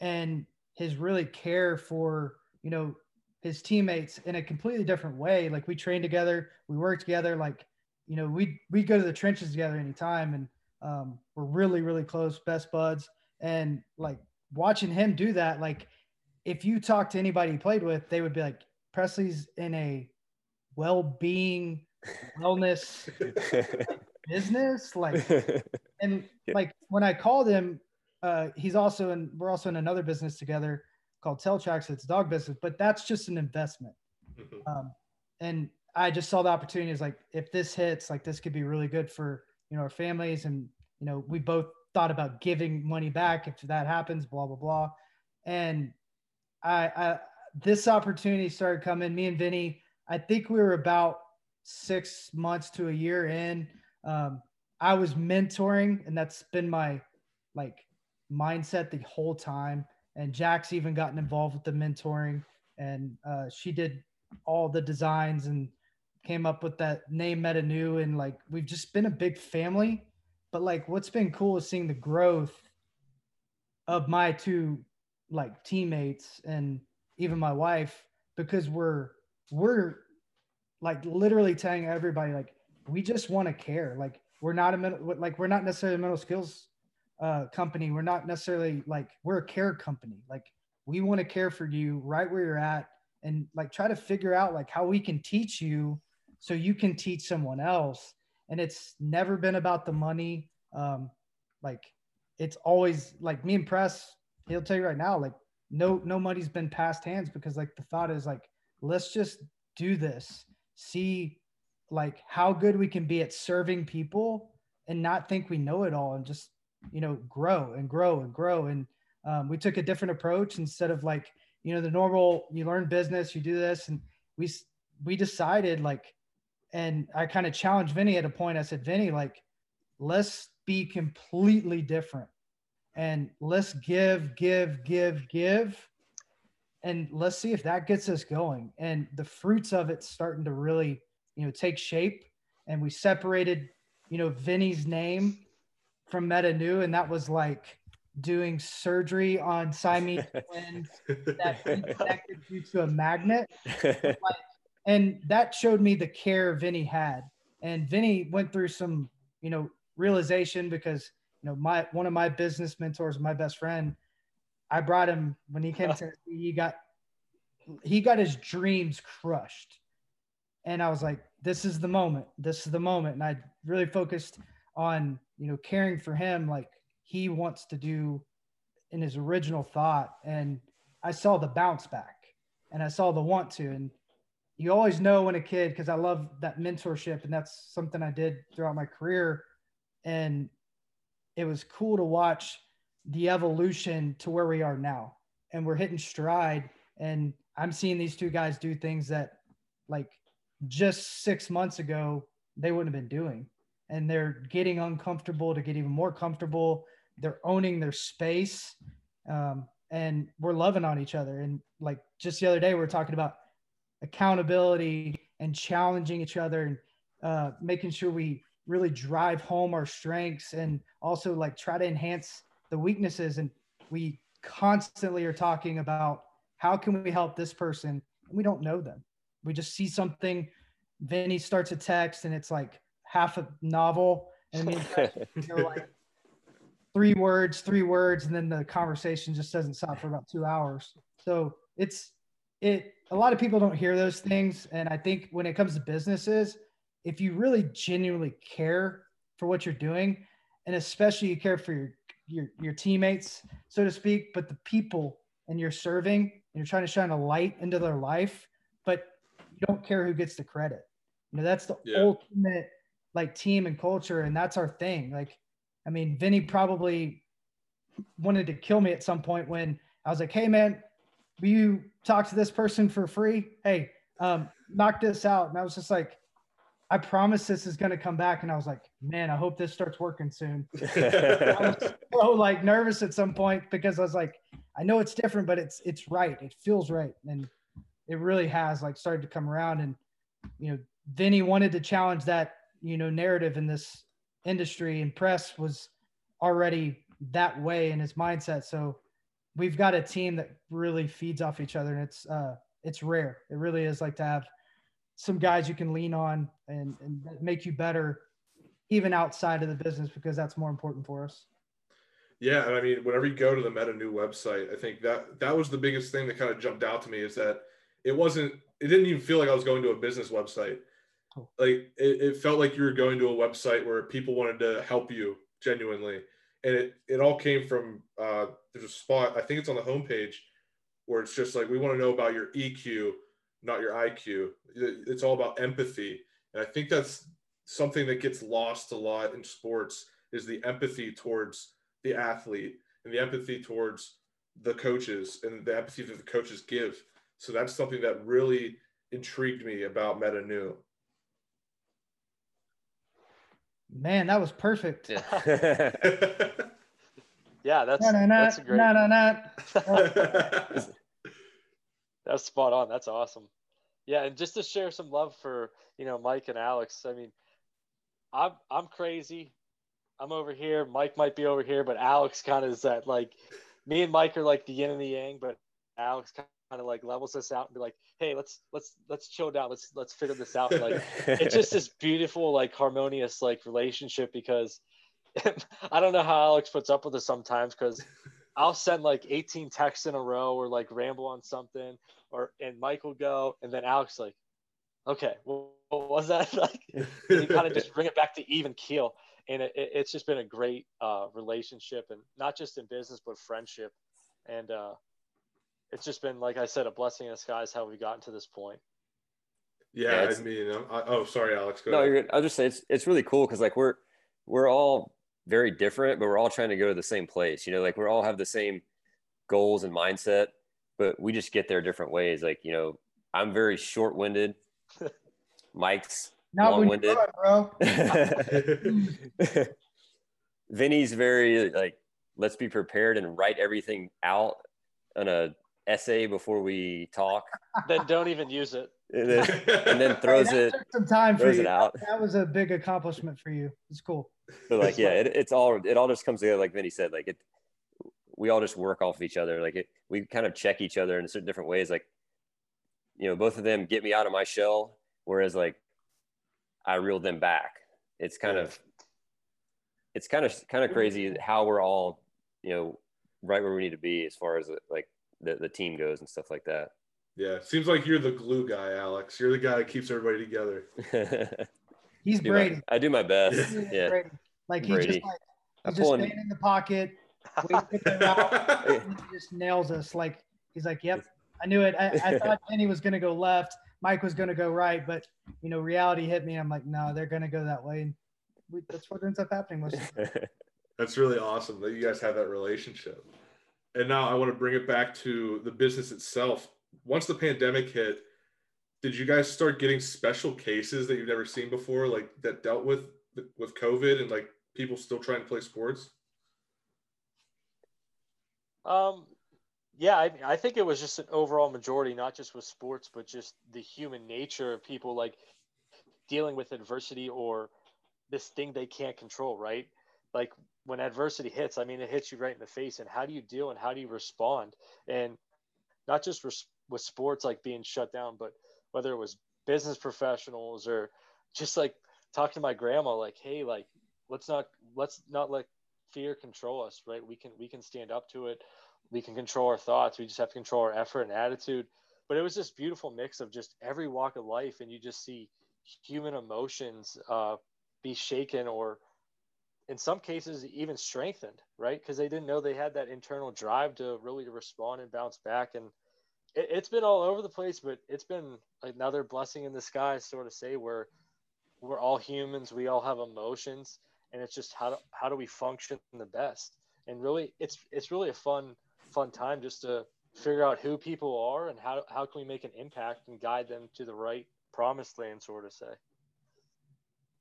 S5: and his really care for, you know, his teammates in a completely different way. Like we trained together, we worked together, like, you know, we we go to the trenches together anytime and um, we're really, really close, best buds and like watching him do that, like if you talk to anybody he played with, they would be like, Presley's in a well-being, wellness *laughs* business. Like, *laughs* and like when I called him, uh, he's also in. We're also in another business together called Teltrax. It's dog business, but that's just an investment. Mm-hmm. Um, and I just saw the opportunity. Is like if this hits, like this could be really good for you know our families, and you know we both thought about giving money back if that happens, blah blah blah. And I, I this opportunity started coming. Me and Vinny, I think we were about six months to a year in. Um, I was mentoring, and that's been my like mindset the whole time. And Jack's even gotten involved with the mentoring, and uh, she did all the designs and came up with that name Meta Nu. And like we've just been a big family. But like what's been cool is seeing the growth of my two like teammates and even my wife because we're we're like literally telling everybody like we just want to care. Like we're not a mental like we're not necessarily a mental skills uh, company we're not necessarily like we're a care company like we want to care for you right where you're at and like try to figure out like how we can teach you so you can teach someone else and it's never been about the money. Um, like it's always like me and Press. He'll tell you right now, like no no money's been passed hands because like the thought is like let's just do this, see like how good we can be at serving people and not think we know it all and just you know grow and grow and grow and um, we took a different approach instead of like you know the normal you learn business you do this and we we decided like and I kind of challenged Vinny at a point. I said, Vinny, like, let's be completely different and let's give, give, give, give. And let's see if that gets us going. And the fruits of it starting to really, you know, take shape. And we separated, you know, Vinny's name from Meta Nu. And that was like, doing surgery on Siamese twins *laughs* that connected you to a magnet. *laughs* Like, and that showed me the care Vinny had. And Vinny went through some, you know, realization because, you know, my one of my business mentors, my best friend, I brought him when he came to *laughs* Tennessee, he got he got his dreams crushed. And I was like, this is the moment. This is the moment. And I really focused on, you know, caring for him like he wants to do in his original thought. And I saw the bounce back and I saw the want to. And you always know when a kid, because I love that mentorship, and that's something I did throughout my career. And it was cool to watch the evolution to where we are now. And we're hitting stride. And I'm seeing these two guys do things that, like, just six months ago, they wouldn't have been doing. And they're getting uncomfortable to get even more comfortable. They're owning their space. Um, and we're loving on each other. And like just the other day, we are talking about accountability and challenging each other and uh, making sure we really drive home our strengths and also like try to enhance the weaknesses. And we constantly are talking about how can we help this person? We don't know them. We just see something. Vinny starts a text and it's like half a novel. And I mean, *laughs* you know, like three words, three words, and then the conversation just doesn't stop for about two hours. So it's it a lot of people don't hear those things. And I think when it comes to businesses, if you really genuinely care for what you're doing, and especially you care for your your your teammates, so to speak, but the people and you're serving and you're trying to shine a light into their life, but you don't care who gets the credit. You know, that's the yeah. ultimate like team and culture, and that's our thing. Like, I mean, Vinny probably wanted to kill me at some point when I was like, "Hey, man, will you talk to this person for free? Hey, um, knock this out." And I was just like, "I promise this is going to come back." And I was like, "Man, I hope this starts working soon." *laughs* I was so like nervous at some point because I was like, "I know it's different, but it's it's right. It feels right." And it really has like started to come around and you know vinny wanted to challenge that you know narrative in this industry and press was already that way in his mindset. So we've got a team that really feeds off each other and it's uh it's rare. It really is like to have some guys you can lean on and, and make you better even outside of the business because that's more important for us.
S2: Yeah and i mean whenever you go to the Meta Nu website i think that that was the biggest thing that kind of jumped out to me is that it wasn't it didn't even feel like I was going to a business website. Like it, it felt like you were going to a website where people wanted to help you genuinely. And it, it all came from uh, there's a spot, I think it's on the homepage where it's just like we want to know about your EQ, not your IQ. It's all about empathy. And I think that's something that gets lost a lot in sports is the empathy towards the athlete and the empathy towards the coaches and the empathy that the coaches give so that's something that really intrigued me about Meta Nu.
S5: Man, that was perfect.
S3: Yeah, *laughs* yeah that's that's a great. *laughs* that's spot on. That's awesome. Yeah, and just to share some love for you know Mike and Alex. I mean, I'm I'm crazy. I'm over here. Mike might be over here, but Alex kind of is that like me and Mike are like the yin and the yang, but Alex kind of like levels us out and be like, hey, let's let's let's chill down. Let's let's figure this out. Like *laughs* it's just this beautiful, like harmonious like relationship because *laughs* I don't know how Alex puts up with us sometimes because I'll send like 18 texts in a row or like ramble on something or and Mike will go and then Alex like, okay, well, what was that *laughs* like? you kind of just bring it back to even keel. And it, it, it's just been a great uh, relationship and not just in business, but friendship. And uh, it's just been like I said, a blessing in disguise how we gotten to this point.
S2: Yeah, yeah I mean, I, oh, sorry, Alex.
S4: no, you're good. I'll just say it's it's really cool because like we're we're all very different, but we're all trying to go to the same place. You know, like we all have the same goals and mindset, but we just get there different ways. Like you know, I'm very short winded. *laughs* Mike's long winded, bro. *laughs* Vinny's very like let's be prepared and write everything out on a essay before we talk.
S3: then don't even use it.
S4: And then, and then throws hey, it.
S5: some time for you. Out. That was a big accomplishment for you. It's cool.
S4: But like, yeah, it, it's all it all just comes together. Like Vinny said, like it. we all just work off of each other. Like it, we kind of check each other in certain different ways. Like, you know, both of them get me out of my shell, whereas like I reel them back. It's kind of, it's kind of kind of crazy how we're all, you know, right where we need to be as far as like the, the team goes and stuff like that.
S2: Yeah, seems like you're the glue guy, Alex. You're the guy that keeps everybody together. *laughs*
S5: He's
S4: do
S5: Brady.
S4: My, I do my best.
S5: He's
S4: Yeah.
S5: Brady. Like he
S4: Brady.
S5: just like
S4: I
S5: he's just
S4: in-
S5: staying in the pocket, *laughs* waiting to get out, and he just nails us. Like he's like, "Yep, I knew it. I, I *laughs* thought Vinny was gonna go left, Mike was gonna go right, but you know, reality hit me. I'm like, no, they're gonna go that way. And we, that's what ends up happening. Most of the time.
S2: That's really awesome that you guys have that relationship. And now I want to bring it back to the business itself. Once the pandemic hit, did you guys start getting special cases that you've never seen before, like that dealt with with COVID and like people still trying to play sports?
S3: Um, yeah, I, I think it was just an overall majority, not just with sports, but just the human nature of people like dealing with adversity or this thing they can't control, right? Like when adversity hits, I mean, it hits you right in the face. And how do you deal and how do you respond? And not just res- with sports like being shut down, but whether it was business professionals or just like talking to my grandma, like, hey, like, let's not let's not let fear control us, right? We can we can stand up to it. We can control our thoughts. We just have to control our effort and attitude. But it was this beautiful mix of just every walk of life, and you just see human emotions uh, be shaken or in some cases even strengthened right? Because they didn't know they had that internal drive to really respond and bounce back. And it, it's been all over the place but it's been another blessing in disguise sort of say where we're all humans we all have emotions and it's just how do, how do we function the best? And really it's it's really a fun fun time just to figure out who people are and how, how can we make an impact and guide them to the right promised land sort of say.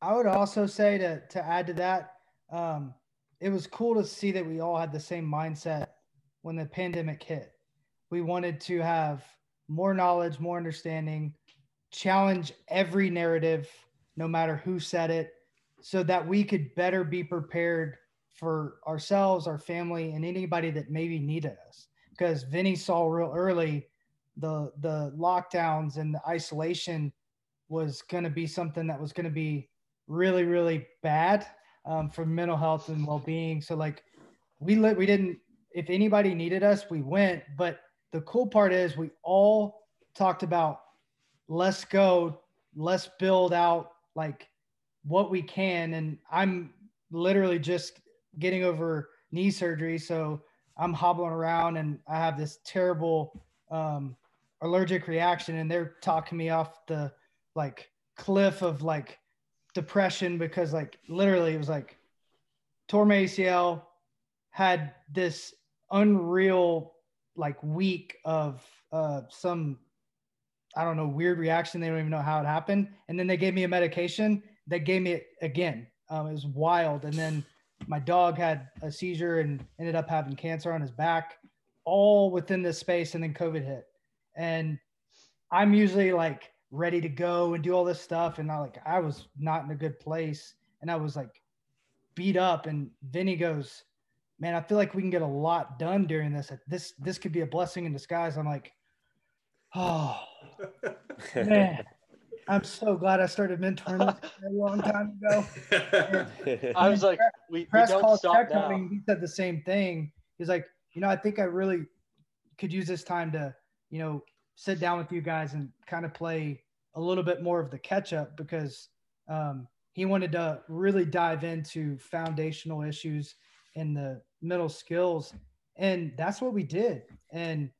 S5: I would also say to to add to that, um, it was cool to see that we all had the same mindset when the pandemic hit. We wanted to have more knowledge, more understanding, challenge every narrative, no matter who said it, so that we could better be prepared for ourselves, our family, and anybody that maybe needed us. Because Vinny saw real early the the lockdowns and the isolation was going to be something that was going to be really really bad um, for mental health and well-being. So like we lit we didn't if anybody needed us we went. But the cool part is we all talked about let's go let's build out like what we can. And i'm literally just getting over knee surgery so i'm hobbling around and i have this terrible um, allergic reaction. And they're talking me off the like cliff of like depression because like literally it was like tore my ACL, had this unreal like week of uh some I don't know weird reaction. They don't even know how it happened, and then they gave me a medication that gave me it again. Um, it was wild, and then my dog had a seizure and ended up having cancer on his back, all within this space, and then COVID hit, and I'm usually like ready to go and do all this stuff. And I like I was not in a good place and I was like beat up. And Vinny goes, Man, I feel like we can get a lot done during this. This this could be a blessing in disguise. I'm like, oh *laughs* man. I'm so glad I started mentoring a long time ago. *laughs*
S3: I was like, we, we
S5: press
S3: don't
S5: call
S3: stop now.
S5: on. He said the same thing. He's like, you know, I think I really could use this time to, you know, sit down with you guys and kind of play a little bit more of the catch up because um, he wanted to really dive into foundational issues and the mental skills. And that's what we did. And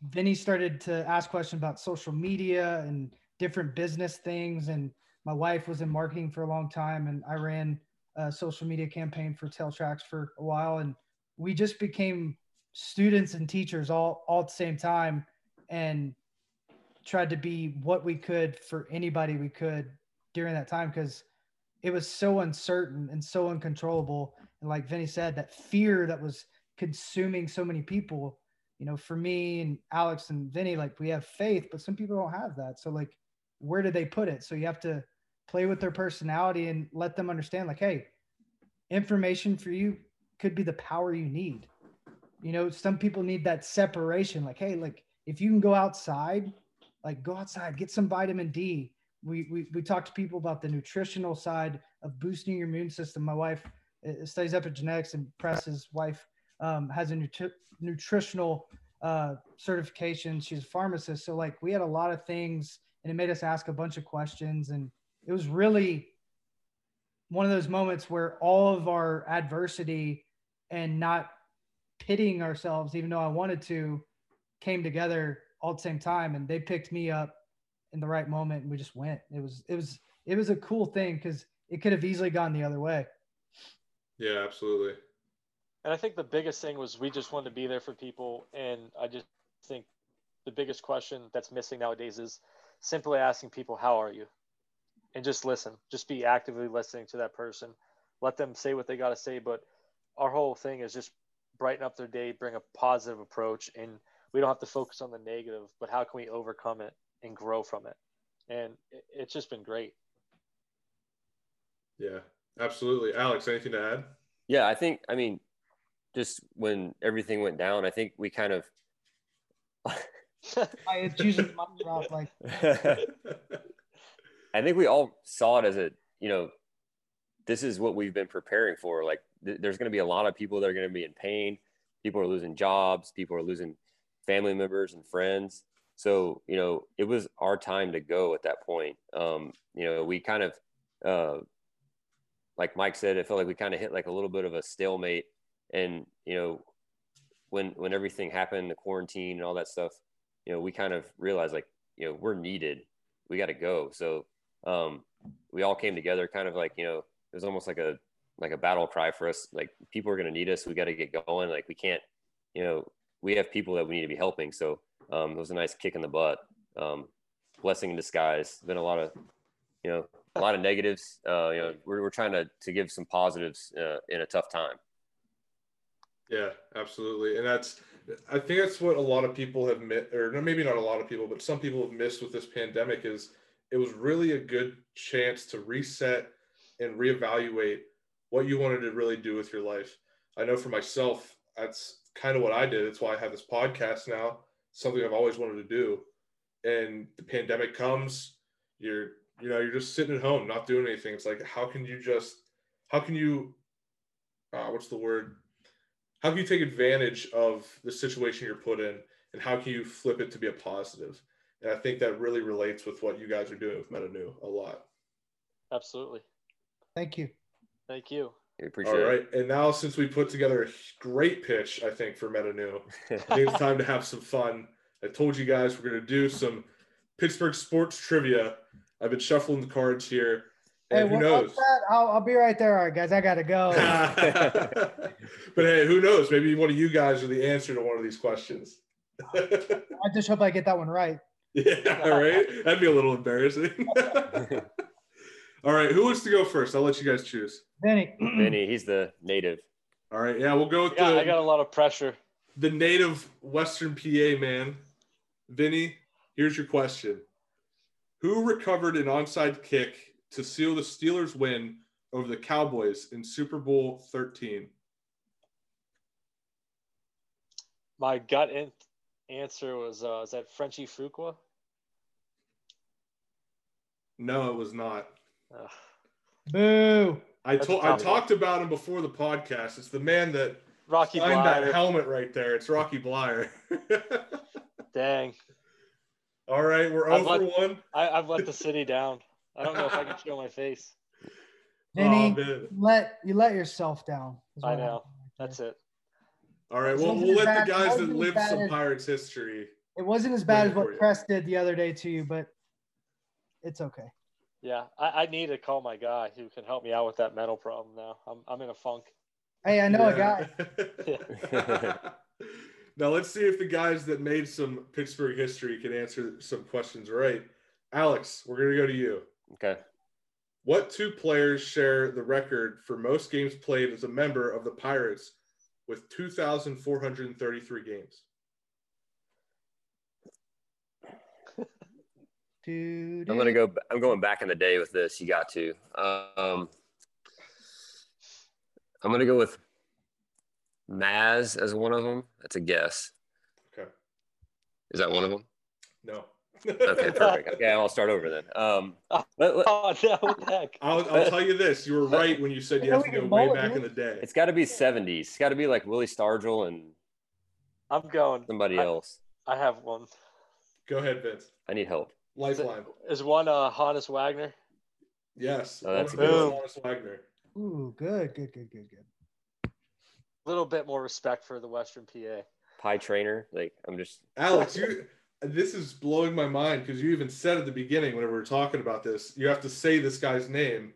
S5: then he started to ask questions about social media and different business things. And my wife was in marketing for a long time, and I ran a social media campaign for Tail Tracks for a while. And we just became students and teachers all, all at the same time and tried to be what we could for anybody we could during that time because it was so uncertain and so uncontrollable. And like Vinny said, that fear that was consuming so many people, you know, for me and Alex and Vinny, like we have faith, but some people don't have that. So like, where do they put it? So you have to play with their personality and let them understand like, Hey, information for you could be the power you need. You know, some people need that separation. Like, hey, like if you can go outside, like go outside, get some vitamin D. We we we talk to people about the nutritional side of boosting your immune system. My wife uh, studies epigenetics, and Press's wife um, has a nutri- nutritional uh, certification. She's a pharmacist, so like we had a lot of things, and it made us ask a bunch of questions, and it was really one of those moments where all of our adversity and not pitting ourselves, even though I wanted to, came together all at the same time, and they picked me up in the right moment, and we just went. It was it was it was a cool thing because it could have easily gone the other way.
S2: Yeah, absolutely.
S3: And I think the biggest thing was we just wanted to be there for people. And I just think the biggest question that's missing nowadays is simply asking people, How are you? And just listen, just be actively listening to that person. Let them say what they got to say. But our whole thing is just brighten up their day, bring a positive approach. And we don't have to focus on the negative, but how can we overcome it and grow from it? And it's just been great.
S2: Yeah, absolutely. Alex, anything to add?
S4: Yeah, I think, I mean, just when everything went down, I think we kind of. *laughs*
S5: I it's usually my drop like. *laughs*
S4: I think we all saw it as a, you know, this is what we've been preparing for. Like, th- there's going to be a lot of people that are going to be in pain. People are losing jobs. People are losing family members and friends. So, you know, it was our time to go at that point. Um, you know, we kind of, uh, like Mike said, it felt like we kind of hit like a little bit of a stalemate. And you know, when when everything happened, the quarantine and all that stuff, you know, we kind of realized like you know we're needed. We got to go. So um, we all came together, kind of like you know, it was almost like a like a battle cry for us. Like people are going to need us. We got to get going. Like we can't, you know, we have people that we need to be helping. So um, it was a nice kick in the butt. Um, blessing in disguise. Been a lot of, you know, a lot of negatives. Uh, you know, we're, we're trying to, to give some positives uh, in a tough time.
S2: Yeah, absolutely. And that's, I think that's what a lot of people have missed, or maybe not a lot of people, but some people have missed with this pandemic is it was really a good chance to reset and reevaluate what you wanted to really do with your life. I know for myself, that's kind of what I did. That's why I have this podcast now, something I've always wanted to do. And the pandemic comes, you're you know you're just sitting at home not doing anything. It's like how can you just how can you uh, what's the word? How can you take advantage of the situation you're put in? And how can you flip it to be a positive? positive and i think that really relates with what you guys are doing with Meta Nu a lot.
S3: Absolutely.
S5: Thank you.
S3: Thank you
S4: we appreciate
S2: all right
S4: it.
S2: and now since we put together a great pitch i think for Meta Nu i think it's time to have some fun i told you guys we're going to do some pittsburgh sports trivia I've been shuffling the cards here. And
S5: hey,
S2: who knows?
S5: I'll, I'll, be right there. All right, guys, I got to go. *laughs* *laughs*
S2: but hey, who knows? Maybe one of you guys are the answer to one of these questions.
S5: I just hope I get that one right. *laughs*
S2: Yeah, right. That'd be a little embarrassing. All right, who wants to go first? I'll let you guys choose.
S5: Vinny. *clears throat* *clears throat*
S4: Vinny, he's the native.
S2: All right, yeah, we'll go with
S3: yeah,
S2: the.
S3: I got a lot of pressure.
S2: The native Western PA man, Vinny. Here's your question. Who recovered an onside kick to seal the Steelers' win over the Cowboys in Super Bowl 13?
S3: My gut in- answer was uh, is that Frenchy Fuqua?
S2: No, it was not.
S3: Ugh.
S5: Boo.
S2: I told I talked about him before the podcast. It's the man that
S3: Rocky
S2: signed
S3: Bleier.
S2: that helmet right there. It's Rocky Bleier. *laughs*
S3: Dang.
S2: All right, we're
S3: I've oh
S2: over
S3: let-
S2: one.
S3: I, I've let the city down. I don't know if I can show my face. *laughs*
S5: Oh, Vinny,
S2: Oh, man.
S5: let you let yourself down.
S3: I know. That's it.
S2: All right, well, we'll let
S5: bad-
S2: the guys that
S5: wasn't
S2: lived some
S5: as-
S2: Pirates history.
S5: It wasn't as bad as what. Press did the other day to you, but it's okay.
S3: Yeah, I, I need to call my guy who can help me out with that mental problem now. I'm, I'm in a funk.
S5: Hey, I know a guy.
S2: guy. *laughs* now let's see if the guys that made some Pittsburgh history can answer some questions right. Alex, we're gonna go to you.
S4: Okay.
S2: What two players share the record for most games played as a member of the Pirates with 2,433 games?
S4: I'm gonna go. I'm going back in the day with this. You got to. Um, I'm gonna go with Maz as one of them. That's a guess.
S2: Okay.
S4: Is that one of them?
S2: No.
S4: Okay, *laughs* perfect. Okay, I'll start over then. Um, *laughs* let- let-
S3: Oh no, what the heck?
S2: I'll, I'll tell you this: you were right when you said you have to go way back in the day.
S4: it's got to be 70s. It's got to be like Willie Stargell and
S3: I'm going.
S4: somebody
S3: I-
S4: else.
S3: I have one.
S2: Go ahead, Vince.
S4: I need help.
S2: Lifeline.
S3: Is one uh Honus Wagner?
S2: Yes.
S4: Oh, that's a
S2: One
S4: good
S2: of Wagner.
S5: Ooh, good, good, good, good, good.
S3: A little bit more respect for the Western PA.
S4: Pie Traynor. Like I'm just.
S2: Alex, you. This is blowing my mind because you even said at the beginning whenever we were talking about this, you have to say this guy's name.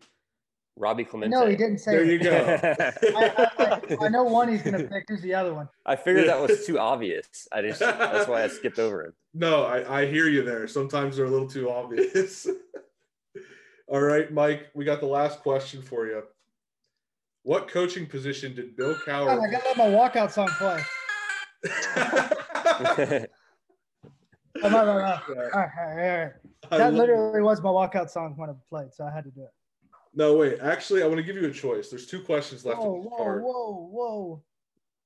S4: Robbie Clemente.
S5: No, he didn't say.
S2: There
S5: it.
S2: you go. *laughs*
S5: I, I, I know one he's gonna pick. Who's the other one?
S4: I figured that was *laughs* too obvious. I just that's why I skipped over him.
S2: No, I, I hear you there. Sometimes they're a little too obvious. *laughs* All right, Mike, we got the last question for you. What coaching position did Bill oh,
S5: God, I gotta let my walkout song play. Oh, no, no, no. All right, all right, all right. That
S2: love-
S5: literally was my walkout song when I played, so I had to do it.
S2: No, wait. Actually, I want to give you a choice. There's two questions left
S5: Whoa,
S2: in the
S5: whoa,
S2: card.
S5: whoa, whoa.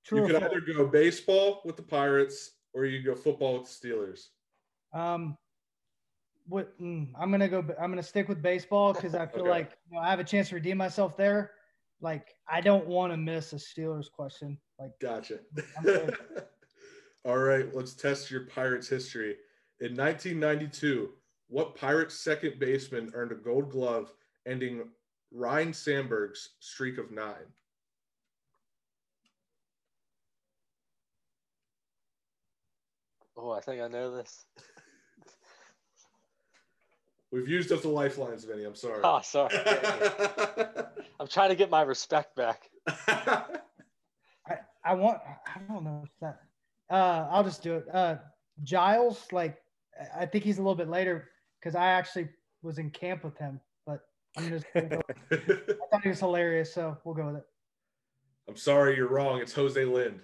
S5: True
S2: You could either go baseball with the Pirates or you go football with the Steelers.
S5: Um, what mm, I'm gonna go. I'm gonna stick with baseball because I feel
S2: Okay.
S5: like you know, I have a chance to redeem myself there. Like I don't want to miss a Steelers question. Like
S2: Gotcha. *laughs* All right, let's test your Pirates history. In 1992, what Pirates second baseman earned a gold glove ending Ryne Sandberg's streak of nine?
S3: Oh, I think I know this. *laughs*
S2: We've used up the lifelines, Vinny. I'm sorry.
S3: Oh, sorry. *laughs* *laughs* I'm trying to get my respect back.
S5: I, I want. I don't know if that. Uh, I'll just do it. Uh, Giles, like I- I think he's a little bit later because I actually was in camp with him, but I'm just. *laughs* I thought he was hilarious, so we'll go with it.
S2: I'm sorry, you're wrong. It's Jose Lind.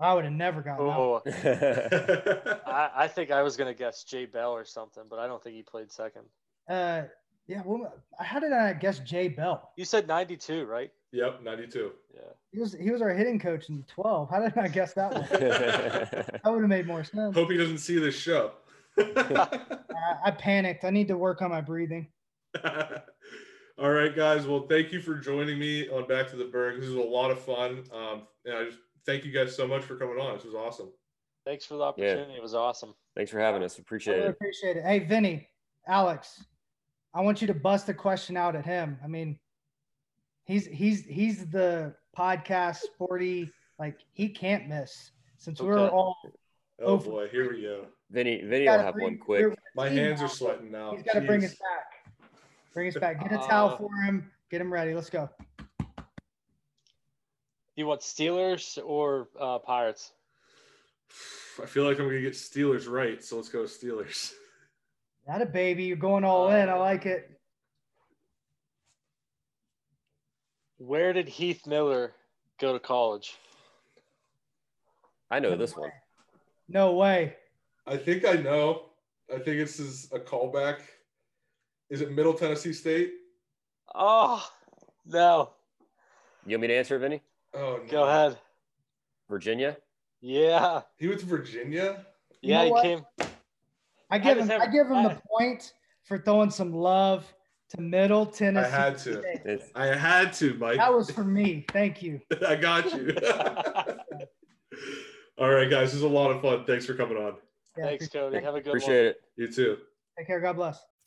S5: I would have never gotten that.
S3: Oh, *laughs* *laughs* I, I think I was gonna guess Jay Bell or something, but I don't think he played second.
S5: Uh, yeah. Well, how did I guess Jay Bell?
S3: You said 92, right?
S2: yep, 92.
S3: Yeah.
S5: He was he was our hitting coach in 12. How did I guess that one? that would have made more sense.
S2: Hope he doesn't see this show.
S5: I, I panicked. I need to work on my breathing. *laughs*
S2: All right, guys. Well, thank you for joining me on Back to the Burgh. This was a lot of fun. Um, and I just thank you guys so much for coming on. This was awesome.
S3: Thanks for the opportunity. It was awesome.
S4: Thanks for having us.
S5: I
S4: Appreciate
S5: really
S4: it.
S5: appreciate it. Hey, Vinny, Alex, I want you to bust a question out at him. I mean, he's he's he's the podcast sporty like he can't miss since we're all
S2: Oh boy, here we go.
S4: Vinny, Vinny
S5: gotta
S4: will have
S5: bring-
S4: one quick.
S2: My
S5: He-
S2: hands are sweating now.
S5: He's got to bring
S2: Jeez.
S5: us back. Bring us back. Get a towel
S3: Uh,
S5: for him. Get him ready. Let's go.
S3: You want Steelers or uh, Pirates?
S2: I feel like I'm gonna get Steelers right, so let's go Steelers.
S5: That a baby. You're going all in. I like it.
S3: Where did Heath Miller go to college?
S4: I know this one.
S5: No way.
S2: I think I know. I think this is a callback. Is it Middle Tennessee State?
S3: Oh no.
S4: You want me to answer, it, Vinny?
S2: Oh, no.
S3: Go ahead.
S4: Virginia.
S3: Yeah.
S2: He went to Virginia.
S5: You
S3: Yeah, he
S5: what?
S3: came.
S5: I give
S3: just
S5: him.
S3: have-
S5: I give him
S3: I-
S5: the point for throwing some love to Middle Tennessee.
S2: I had to.
S5: State.
S2: I had to, Mike.
S5: That was for me. Thank you. *laughs*
S2: I got you. *laughs* All right, guys. This is a lot of fun. Thanks for coming on.
S5: Yeah,
S3: Thanks,
S5: appreciate
S3: Cody.
S5: it.
S3: Have a good
S4: appreciate
S3: one.
S4: Appreciate it.
S2: You too.
S5: Take care. God bless.